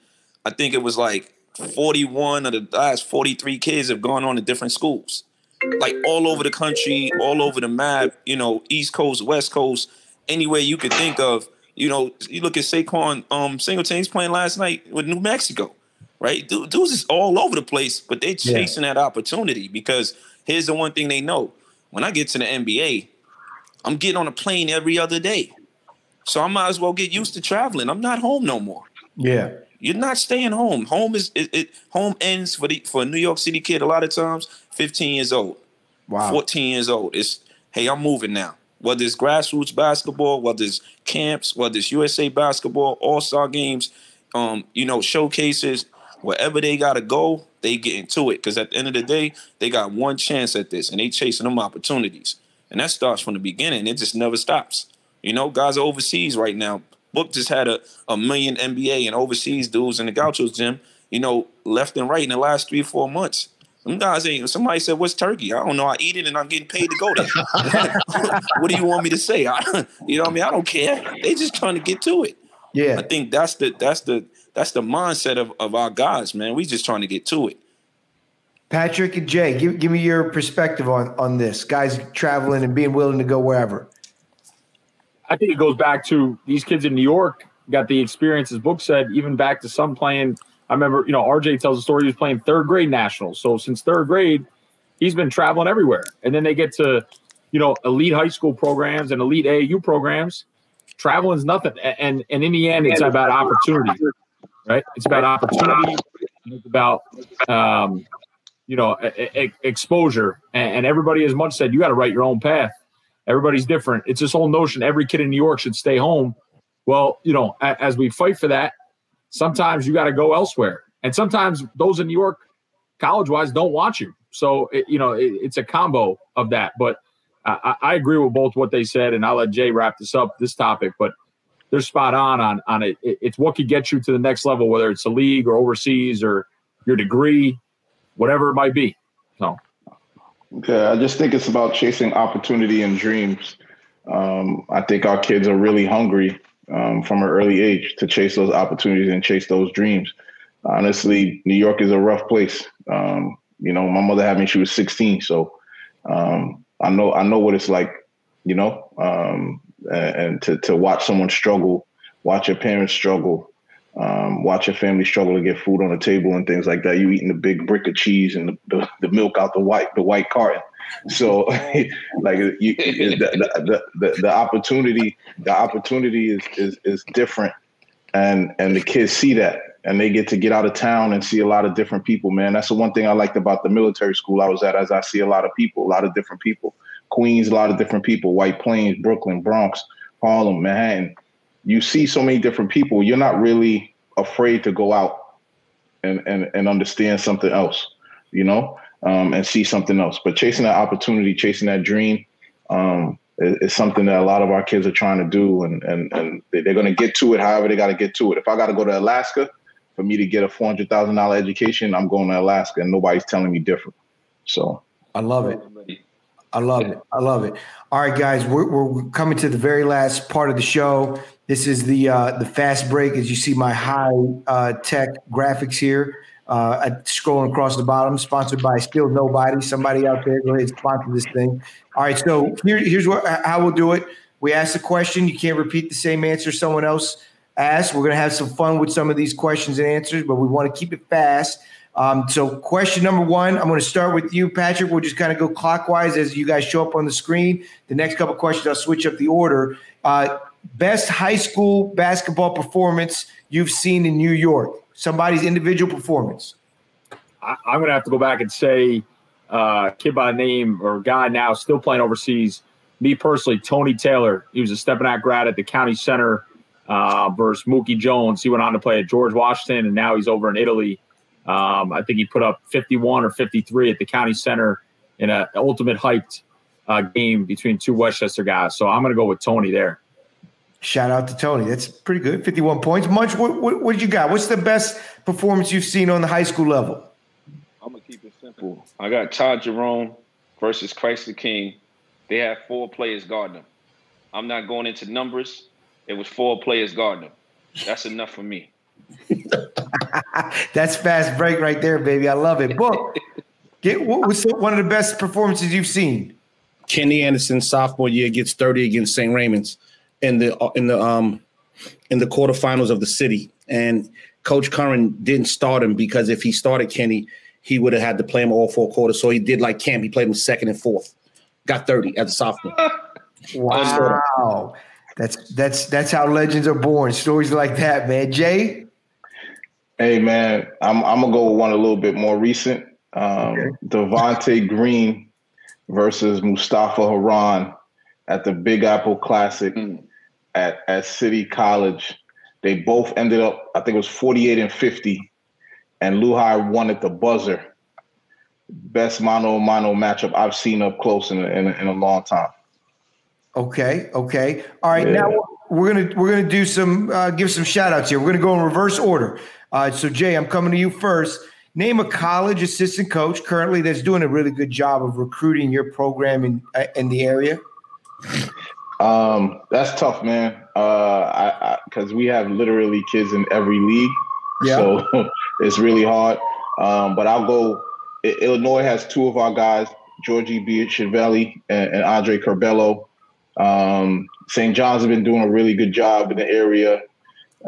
I think it was like 41 of the last 43 kids have gone on to different schools like all over the country, all over the map, you know, East Coast, West Coast, anywhere you could think of. You know, you look at Saquan um, Singleton, he's playing last night with New Mexico, right? Dudes is all over the place, but they're chasing yeah. that opportunity because here's the one thing they know. When I get to the NBA, I'm getting on a plane every other day. So I might as well get used to traveling. I'm not home no more. Yeah. You're not staying home. Home is it, it, home ends for the for a New York City kid a lot of times 15 years old. Wow. 14 years old. It's hey, I'm moving now. Whether it's grassroots basketball, whether it's camps, whether it's USA basketball, all-star games, um, you know, showcases, wherever they gotta go, they get into it. Cause at the end of the day, they got one chance at this and they chasing them opportunities. And that starts from the beginning. It just never stops. You know, guys are overseas right now Book just had a, a million NBA and overseas dudes in the Gauchos gym, you know, left and right in the last three, four months. Some guys ain't. Somebody said, "What's turkey?" I don't know. I eat it, and I'm getting paid to go there. what do you want me to say? I, you know, what I mean, I don't care. They just trying to get to it. Yeah, I think that's the that's the that's the mindset of, of our guys, man. We just trying to get to it. Patrick and Jay, give give me your perspective on on this. Guys traveling and being willing to go wherever. I think it goes back to these kids in New York got the experience, as Book said, even back to some playing. I remember, you know, RJ tells a story he was playing third grade nationals. So since third grade, he's been traveling everywhere. And then they get to, you know, elite high school programs and elite AAU programs. Traveling's nothing. And and in the end, it's about opportunity, right? It's about opportunity. It's about um, you know, exposure. And, everybody, as much said, you got to write your own path. Everybody's different. It's this whole notion every kid in New York should stay home. Well, you know, as we fight for that, sometimes you got to go elsewhere. And sometimes those in New York, college wise, don't want you. So, it, you know, it, it's a combo of that. But I, I, agree with both what they said, and I'll let Jay wrap this up, this topic. But they're spot on on, on it. It's what could get you to the next level, whether it's a league or overseas or your degree, whatever it might be. So Yeah, I just think it's about chasing opportunity and dreams. Um, I think our kids are really hungry um, from an early age to chase those opportunities and chase those dreams. Honestly, New York is a rough place. Um, you know, my mother had me; she was 16, so um, I know I know what it's like. You know, um, and, and to to watch someone struggle, watch your parents struggle, um, watch your family struggle to get food on the table and things like that. You eating the big brick of cheese and the, the, the milk out the white the white carton. So, like you, the, the, the, the opportunity the opportunity is is is different, and and the kids see that and they get to get out of town and see a lot of different people. Man, that's the one thing I liked about the military school I was at, as I see a lot of people, a lot of different people. Queens, a lot of different people. White Plains, Brooklyn, Bronx, Harlem, Manhattan you see so many different people, you're not really afraid to go out and and, and understand something else, you know, um, and see something else. But chasing that opportunity, chasing that dream, um, is, is, something that a lot of our kids are trying to do, and and and they're going to get to it. However, they got to get to it. If I got to go to Alaska for me to get a four hundred thousand dollar education, I'm going to Alaska, and nobody's telling me different. So I love it. I love it. I love it. All right, guys, we're, we're coming to the very last part of the show. This is the uh, the fast break. As you see, my high uh, tech graphics here. Uh, scrolling across the bottom, sponsored by Still Nobody. Somebody out there, go ahead and sponsor this thing. All right, so here, here's what how we'll do it. We ask a question. You can't repeat the same answer someone else asked. We're going to have some fun with some of these questions and answers, but we want to keep it fast. Um, so, question number one, I'm going to start with you, Patrick. We'll just kind of go clockwise as you guys show up on the screen. The next couple questions, I'll switch up the order. Uh, best high school basketball performance you've seen in New York? Somebody's individual performance. I, am going to have to go back and say, uh, kid by name or guy now still playing overseas. Me personally, Tony Taylor. He was a Stepinac grad at the county center uh, versus Mookie Jones. He went on to play at George Washington, and now he's over in Italy. Um, I think he put up 51 or 53 at the county center in an ultimate hyped uh, game between two Westchester guys. So I'm going to go with Tony there. Shout out to Tony. That's pretty good. 51 points. Munch, what, what, what did you got? What's the best performance you've seen on the high school level? I'm going to keep it simple. I got Todd Jerome versus Christ the King. They had four players guarding them. I'm not going into numbers. It was four players guarding them. That's enough for me. That's fast break right there, baby. I love it. Book. Get what was one of the best performances you've seen? Kenny Anderson, sophomore year, gets 30 against St. Raymond's in the in the um in the quarterfinals of the city. And Coach Curran didn't start him because if he started Kenny, he would have had to play him all four quarters. So he did like Camp. He played him second and fourth. Got 30 as a sophomore. wow. That's that's that's how legends are born. Stories like that, man. Jay? Hey man, I'm I'm gonna go with one a little bit more recent. Um okay. Devonte Green versus Mustapha Heron at the Big Apple Classic mm. at, at City College. They both ended up, I think it was 48 and 50, and LuHi won at the buzzer. Best mano mano matchup I've seen up close in a, in a, in a long time. Okay, okay. All right, yeah. now we're gonna we're gonna do some uh, give some shout outs here. We're gonna go in reverse order. Uh, so Jay, I'm coming to you first. Name a college assistant coach currently that's doing a really good job of recruiting your program in uh, in the area. Um, that's tough, man. Uh, because we have literally kids in every league, yeah. so it's really hard. Um, but I'll go. Illinois has two of our guys, Giorgi Bezhanishvili and, and Andre Curbelo. Um, St. John's have been doing a really good job in the area.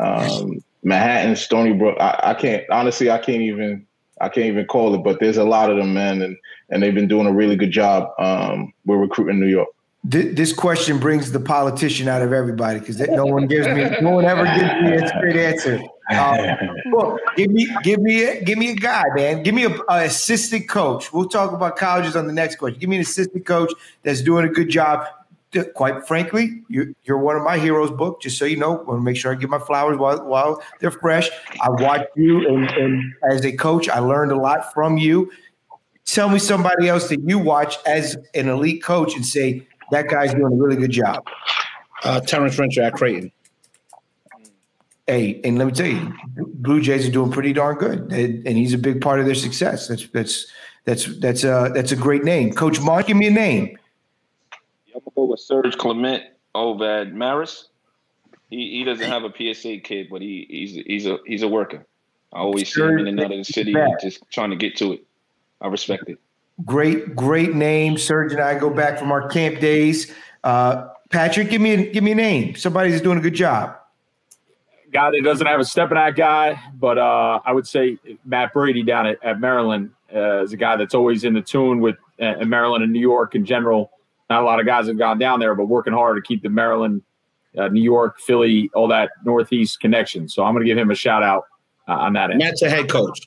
Um, Manhattan, Stony Brook. I, I, can't honestly. I can't even. I can't even call it. But there's a lot of them, man, and and they've been doing a really good job. Um, we're recruiting New York this question brings the politician out of everybody because no one gives me, no one ever gives me a straight answer. Um, look, give me, give me, a, give me a guy, man. Give me a, a, assistant coach. We'll talk about colleges on the next question. Give me an assistant coach that's doing a good job. Quite frankly, you're, you're one of my heroes. Book, just so you know. I Want to make sure I give my flowers while while they're fresh. I watched you, and, and as a coach, I learned a lot from you. Tell me somebody else that you watch as an elite coach and say that guy's doing a really good job. Uh, Terrence Rencher at Creighton. Hey, and let me tell you, Blue Jays are doing pretty darn good, and he's a big part of their success. That's that's That's that's a that's a great name. Coach Mark, give me a name. I'm gonna go with Serge Clement over at Marist. He he doesn't have a PSA kid, but he he's he's a he's a worker. I always see him in and out of the city, just trying to get to it. I respect it. Great, great name. Serge and I go back from our camp days. Uh, Patrick, give me a, give me a name. Somebody's doing a good job. Guy that doesn't have a Stepinac guy, but uh, I would say Matt Brady down at, at Maryland uh, is a guy that's always in the tune with uh, Maryland and New York in general. Not a lot of guys have gone down there, but working hard to keep the Maryland, uh, New York, Philly, all that Northeast connection. So I'm going to give him a shout out uh, on that end. Matt's a head coach.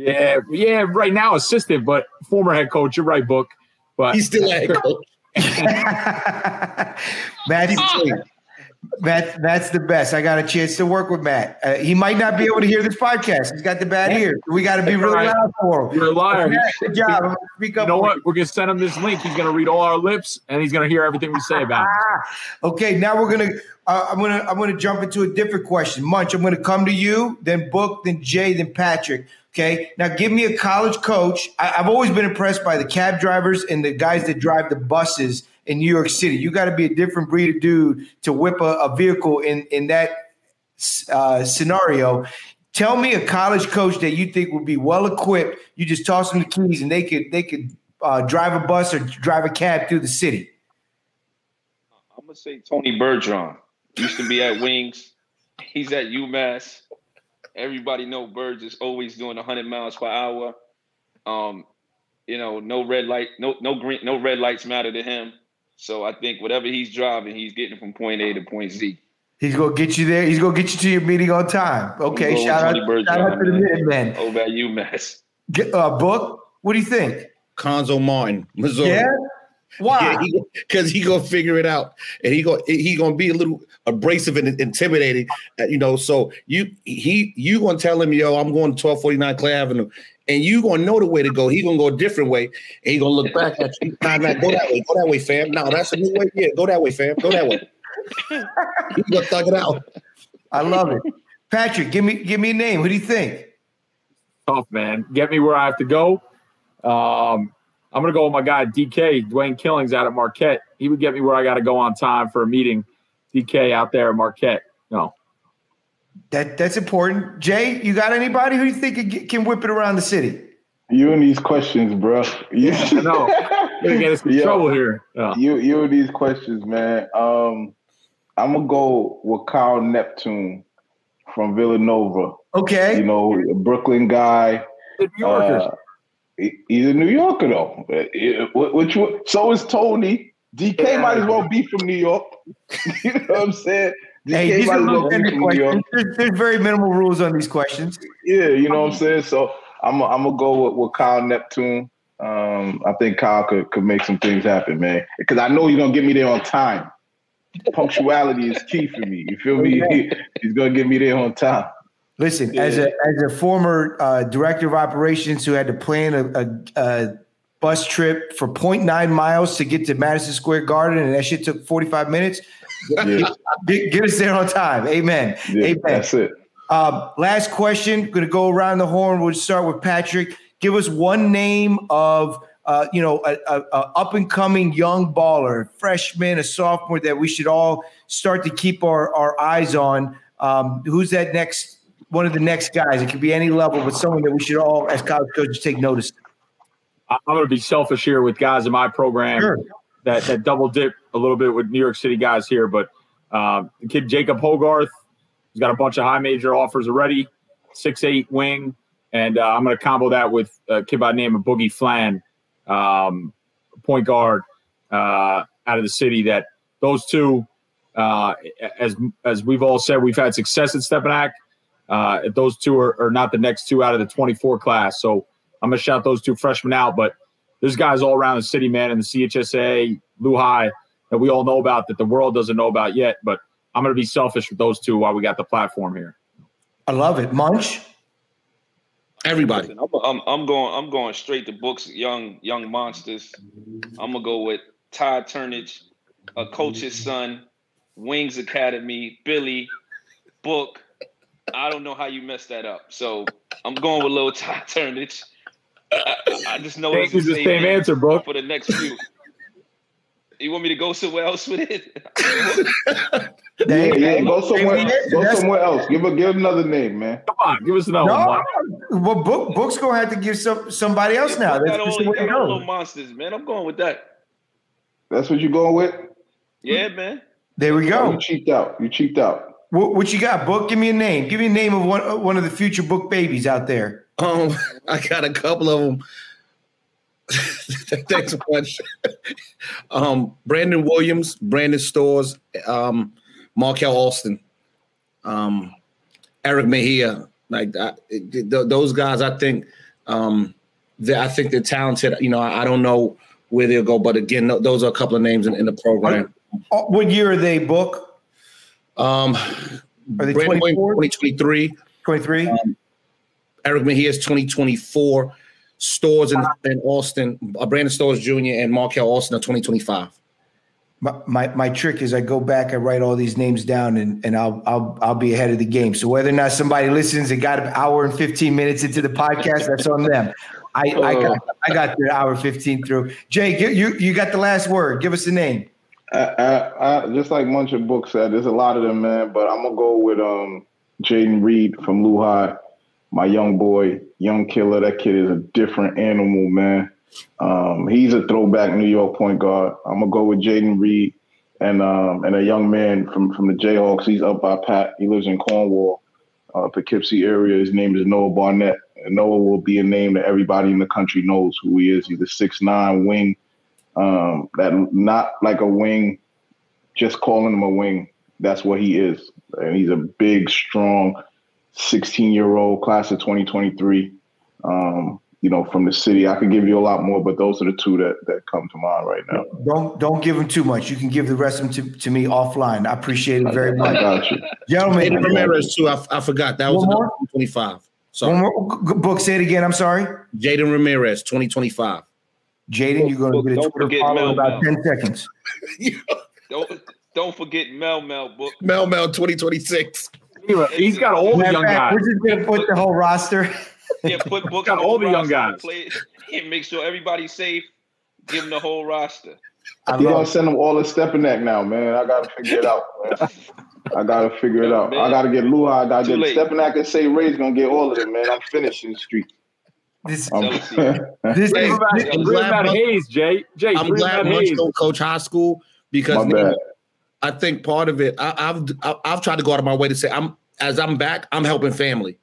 Yeah, yeah. Right now, assistant, but former head coach. You're right, book. But he's still a head coach. Matt, Matt, that's the best. I got a chance to work with Matt. Uh, he might not be able to hear this podcast. He's got the bad ear. We got to be really right. loud for him. You're a liar. Matt, good job. Speak up. You know what? We're gonna send him this link. He's gonna read all our lips, and he's gonna hear everything we say about him. okay, now we're gonna. Uh, I'm gonna. I'm gonna jump into a different question. Munch, I'm gonna come to you, then Book, then Jay, then Patrick. Okay. Now give me a college coach. I, have always been impressed by the cab drivers and the guys that drive the buses in New York City. You got to be a different breed of dude to whip a, a vehicle in in that uh, scenario. Tell me a college coach that you think would be well equipped. You just toss them the keys and they could they could uh, drive a bus or drive a cab through the city. I'm gonna say Tony Bergeron. Used to be at Wings. He's at UMass. Everybody know Birds is always doing 100 miles per hour. Um, you know, no red light, no no green, no red lights matter to him. So I think whatever he's driving, he's getting from point A to point Z. He's gonna get you there. He's gonna get you to your meeting on time. Okay, shout out, shout out to the Minutemen. Over at UMass. Uh, book. What do you think? Cuonzo Martin, Missouri. Yeah. Why? Because yeah, he, he, gonna figure it out, and he gonna he gonna be a little abrasive and intimidating, uh, you know. So you he you gonna tell him, yo, I'm going to 1249 Clay Avenue, and you gonna know the way to go. He gonna go a different way, and he gonna look back at you. Nah, nah, go that way, go that way, fam. No, that's a new way. Yeah, go that way, fam. Go that way. He gonna thug it out. I love it, Patrick. Give me give me a name. What do you think? Tough man. Get me where I have to go. Um, I'm gonna go with my guy DK Dwayne Killings out at Marquette. He would get me where I got to go on time for a meeting. DK out there at Marquette. No, that that's important. Jay, you got anybody who you think can whip it around the city? You and these questions, bro. You no, gonna get us in yeah. trouble here. Yeah. You you and these questions, man. Um, I'm gonna go with Kyle Neptune from Villanova. Okay, you know, a Brooklyn guy. New Yorkers. Uh, he's a New Yorker though. Which so is Tony. DK yeah. might as well be from New York. you know what I'm saying? DK hey, these are well questions. There's, there's, very minimal rules on these questions. Yeah, you know what I'm saying. So I'm I'm gonna go with, with Kyle Neptune. Um, I think Kyle could, could make some things happen, man. Because I know he's gonna get me there on time. Punctuality is key for me. You feel me? He, he's gonna get me there on time. Listen, yeah. as a as a former uh, director of operations who had to plan a, a, a bus trip for 0.9 miles to get to Madison Square Garden, and that shit took 45 minutes. Yeah. Get, get, us there on time. Amen. Yeah, Amen. That's it. Um, last question. Going to go around the horn. We'll start with Patrick. Give us one name of uh, you know a, a, a up and coming young baller, freshman, a sophomore that we should all start to keep our, our eyes on. Um, who's that next one of the next guys. It could be any level, but someone that we should all, as college coaches, take notice. I'm going to be selfish here with guys in my program sure. that that double dip a little bit with New York City guys here, but um, the kid Jacob Hogarth, he's got a bunch of high major offers already, six eight wing, and uh, I'm going to combo that with a kid by the name of Boogie Flan, um, point guard uh, out of the city. That those two, uh, as as we've all said, we've had success at Stepinac uh, if those two are, are, not the next two out of the 24 class. So I'm going to shout those two freshmen out. But there's guys all around the city, man, in the CHSAA, Lou High, that we all know about that the world doesn't know about yet. But I'm going to be selfish with those two while we got the platform here. I love it. Munch? Everybody. Listen, I'm, I'm, I'm, going. I'm going straight to books. Young young monsters. I'm gonna go with Todd Turnage, a coach's son, Wings Academy, Billy, Book, I don't know how you messed that up. So I'm going with Lil Ty Turnage. I just know Thank it's you, the same answer, bro. for the next few. You want me to go somewhere else with it? Yeah, yeah. Go somewhere. Go somewhere else. Give a give another name, man. Come on, give us another No, one. well, book book's gonna have to give some somebody else now. I That's got all, the you got all little monsters, man. I'm going with that. That's what you're going with. Yeah, man. There we Oh, go. you cheaped out. You cheaped out. What, what you got, book? Give me a name. Give me a name of one uh, one of the future book babies out there. Um, I got a couple of them. Thanks much. um, Brandon Williams, Brandon Stores, um, Markel Austin, um, Eric Mejia. Like it- th- those guys, I think. Um, they, I think they're talented. You know, I, I don't know where they'll go, but again, th- those are a couple of names in, in the program. Oh, what year are they, book? Um, Are they Brandon Williams, 24? 2023. 23? Eric Mejia is 2024. Stores in, in Austin, uh, Brandon Stores Jr. and Markel Austin are 2025. My, my my trick is I go back, I write all these names down, and, and I'll I'll I'll be ahead of the game. So whether or not somebody listens and got an hour and fifteen minutes into the podcast, that's on them. I, I got I got the hour fifteen through. Jay, you you you got the last word. Give us the name. I, I, just like Munch and Book said, there's a lot of them, man. But I'm gonna go with um Jaden Reed from LuHi, my young boy, young killer. That kid is a different animal, man. Um, he's a throwback New York point guard. I'm gonna go with Jaden Reed and um and a young man from from the Jayhawks. He's up by Pat. He lives in Cornwall, uh, Poughkeepsie area. His name is Noah Barnett. And Noah will be a name that everybody in the country knows who he is. He's a six nine wing um, that not like a wing, just calling him a wing. That's what he is, and he's a big, strong, sixteen-year-old class of 2023. Um, you know, from the city. I could give you a lot more, but those are the two that that come to mind right now. Don't don't give them too much. You can give the rest of them to, to me offline. I appreciate it very I much, got you. gentlemen. Jaden Ramirez too. I, I forgot that was One more? another 25. One more book. Say it again. I'm sorry, Jaden Ramirez, 2025. Jaden. You're going to get a Twitter forget follow in about Mel. ten seconds. Don't don't forget Mel Mel book. Mel Mel 2026. He's got all the young guys. We're just going to put the whole roster. Yeah, put book Got on all the young guys. Play, and make sure everybody's safe. Give them the whole roster. I You love gonna send them all a Stepinac now, man. I gotta figure it out. Man. I gotta figure it out. I gotta get LuHi. I gotta Too get late. Stepinac and say Ray's gonna get all of them, man. I'm finishing the street. This. I'm, This Hey, is Bring back, I'm glad back Buck- Hayes, Jay. Jay, I'm glad back Munch Hayes. don't coach high school because my bad. I think part of it, I, I've I- I've tried to go out of my way to say I'm as I'm back, I'm helping family,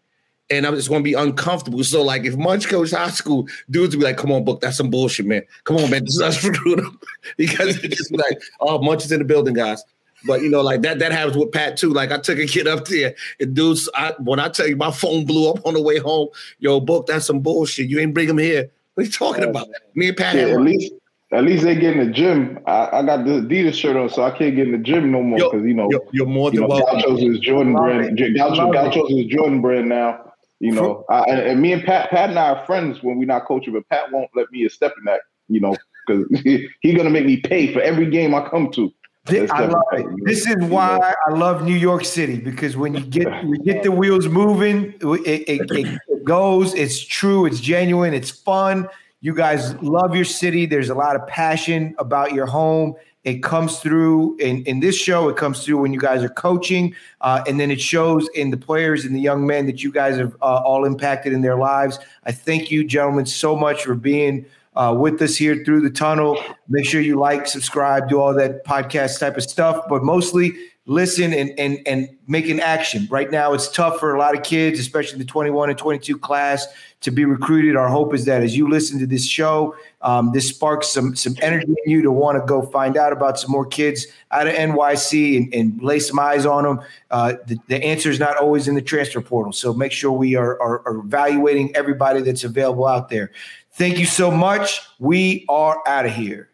and I'm just going to be uncomfortable. So like, if Munch coach high school, dudes will be like, "Come on, book, that's some bullshit, man. Come on, man, this is us recruit him," because it's just like, "Oh, Munch is in the building, guys." But you know, like that that happens with Pat too. Like I took a kid up there, and dudes, I, when I tell you my phone blew up on the way home, yo, book, that's some bullshit. You ain't bring him here. What are you talking about? Me and Pat Yeah, at least at least they get in the gym. I, I got the Adidas shirt on, so I can't get in the gym no more because you know, you're, you're more you than know, welcome. Gauchos is Jordan brand. it. Gaucho, Gauchos is Jordan brand now. You know, I, and, and me and Pat, Pat and I are friends when we're not coaching, but Pat won't let me a step in that. You know, because he's he gonna make me pay for every game I come to. Thi- That's I love it. This is why I love New York City because when you get you get the wheels moving, it, it, it, it goes. It's true. It's genuine. It's fun. You guys love your city. There's a lot of passion about your home. It comes through in, in this show. It comes through when you guys are coaching, uh, and then it shows in the players and the young men that you guys have uh, all impacted in their lives. I thank you, gentlemen, so much for being uh, with us here through the tunnel. Make sure you like, subscribe, do all that podcast type of stuff, but mostly listen and and and make an action. Right now, it's tough for a lot of kids, especially the 21 and 22 class, to be recruited. Our hope is that as you listen to this show, um, this sparks some some energy in you to want to go find out about some more kids out of NYC and, and lay some eyes on them. Uh, the, the answer is not always in the transfer portal, so make sure we are, are, are evaluating everybody that's available out there. Thank you so much. We are out of here.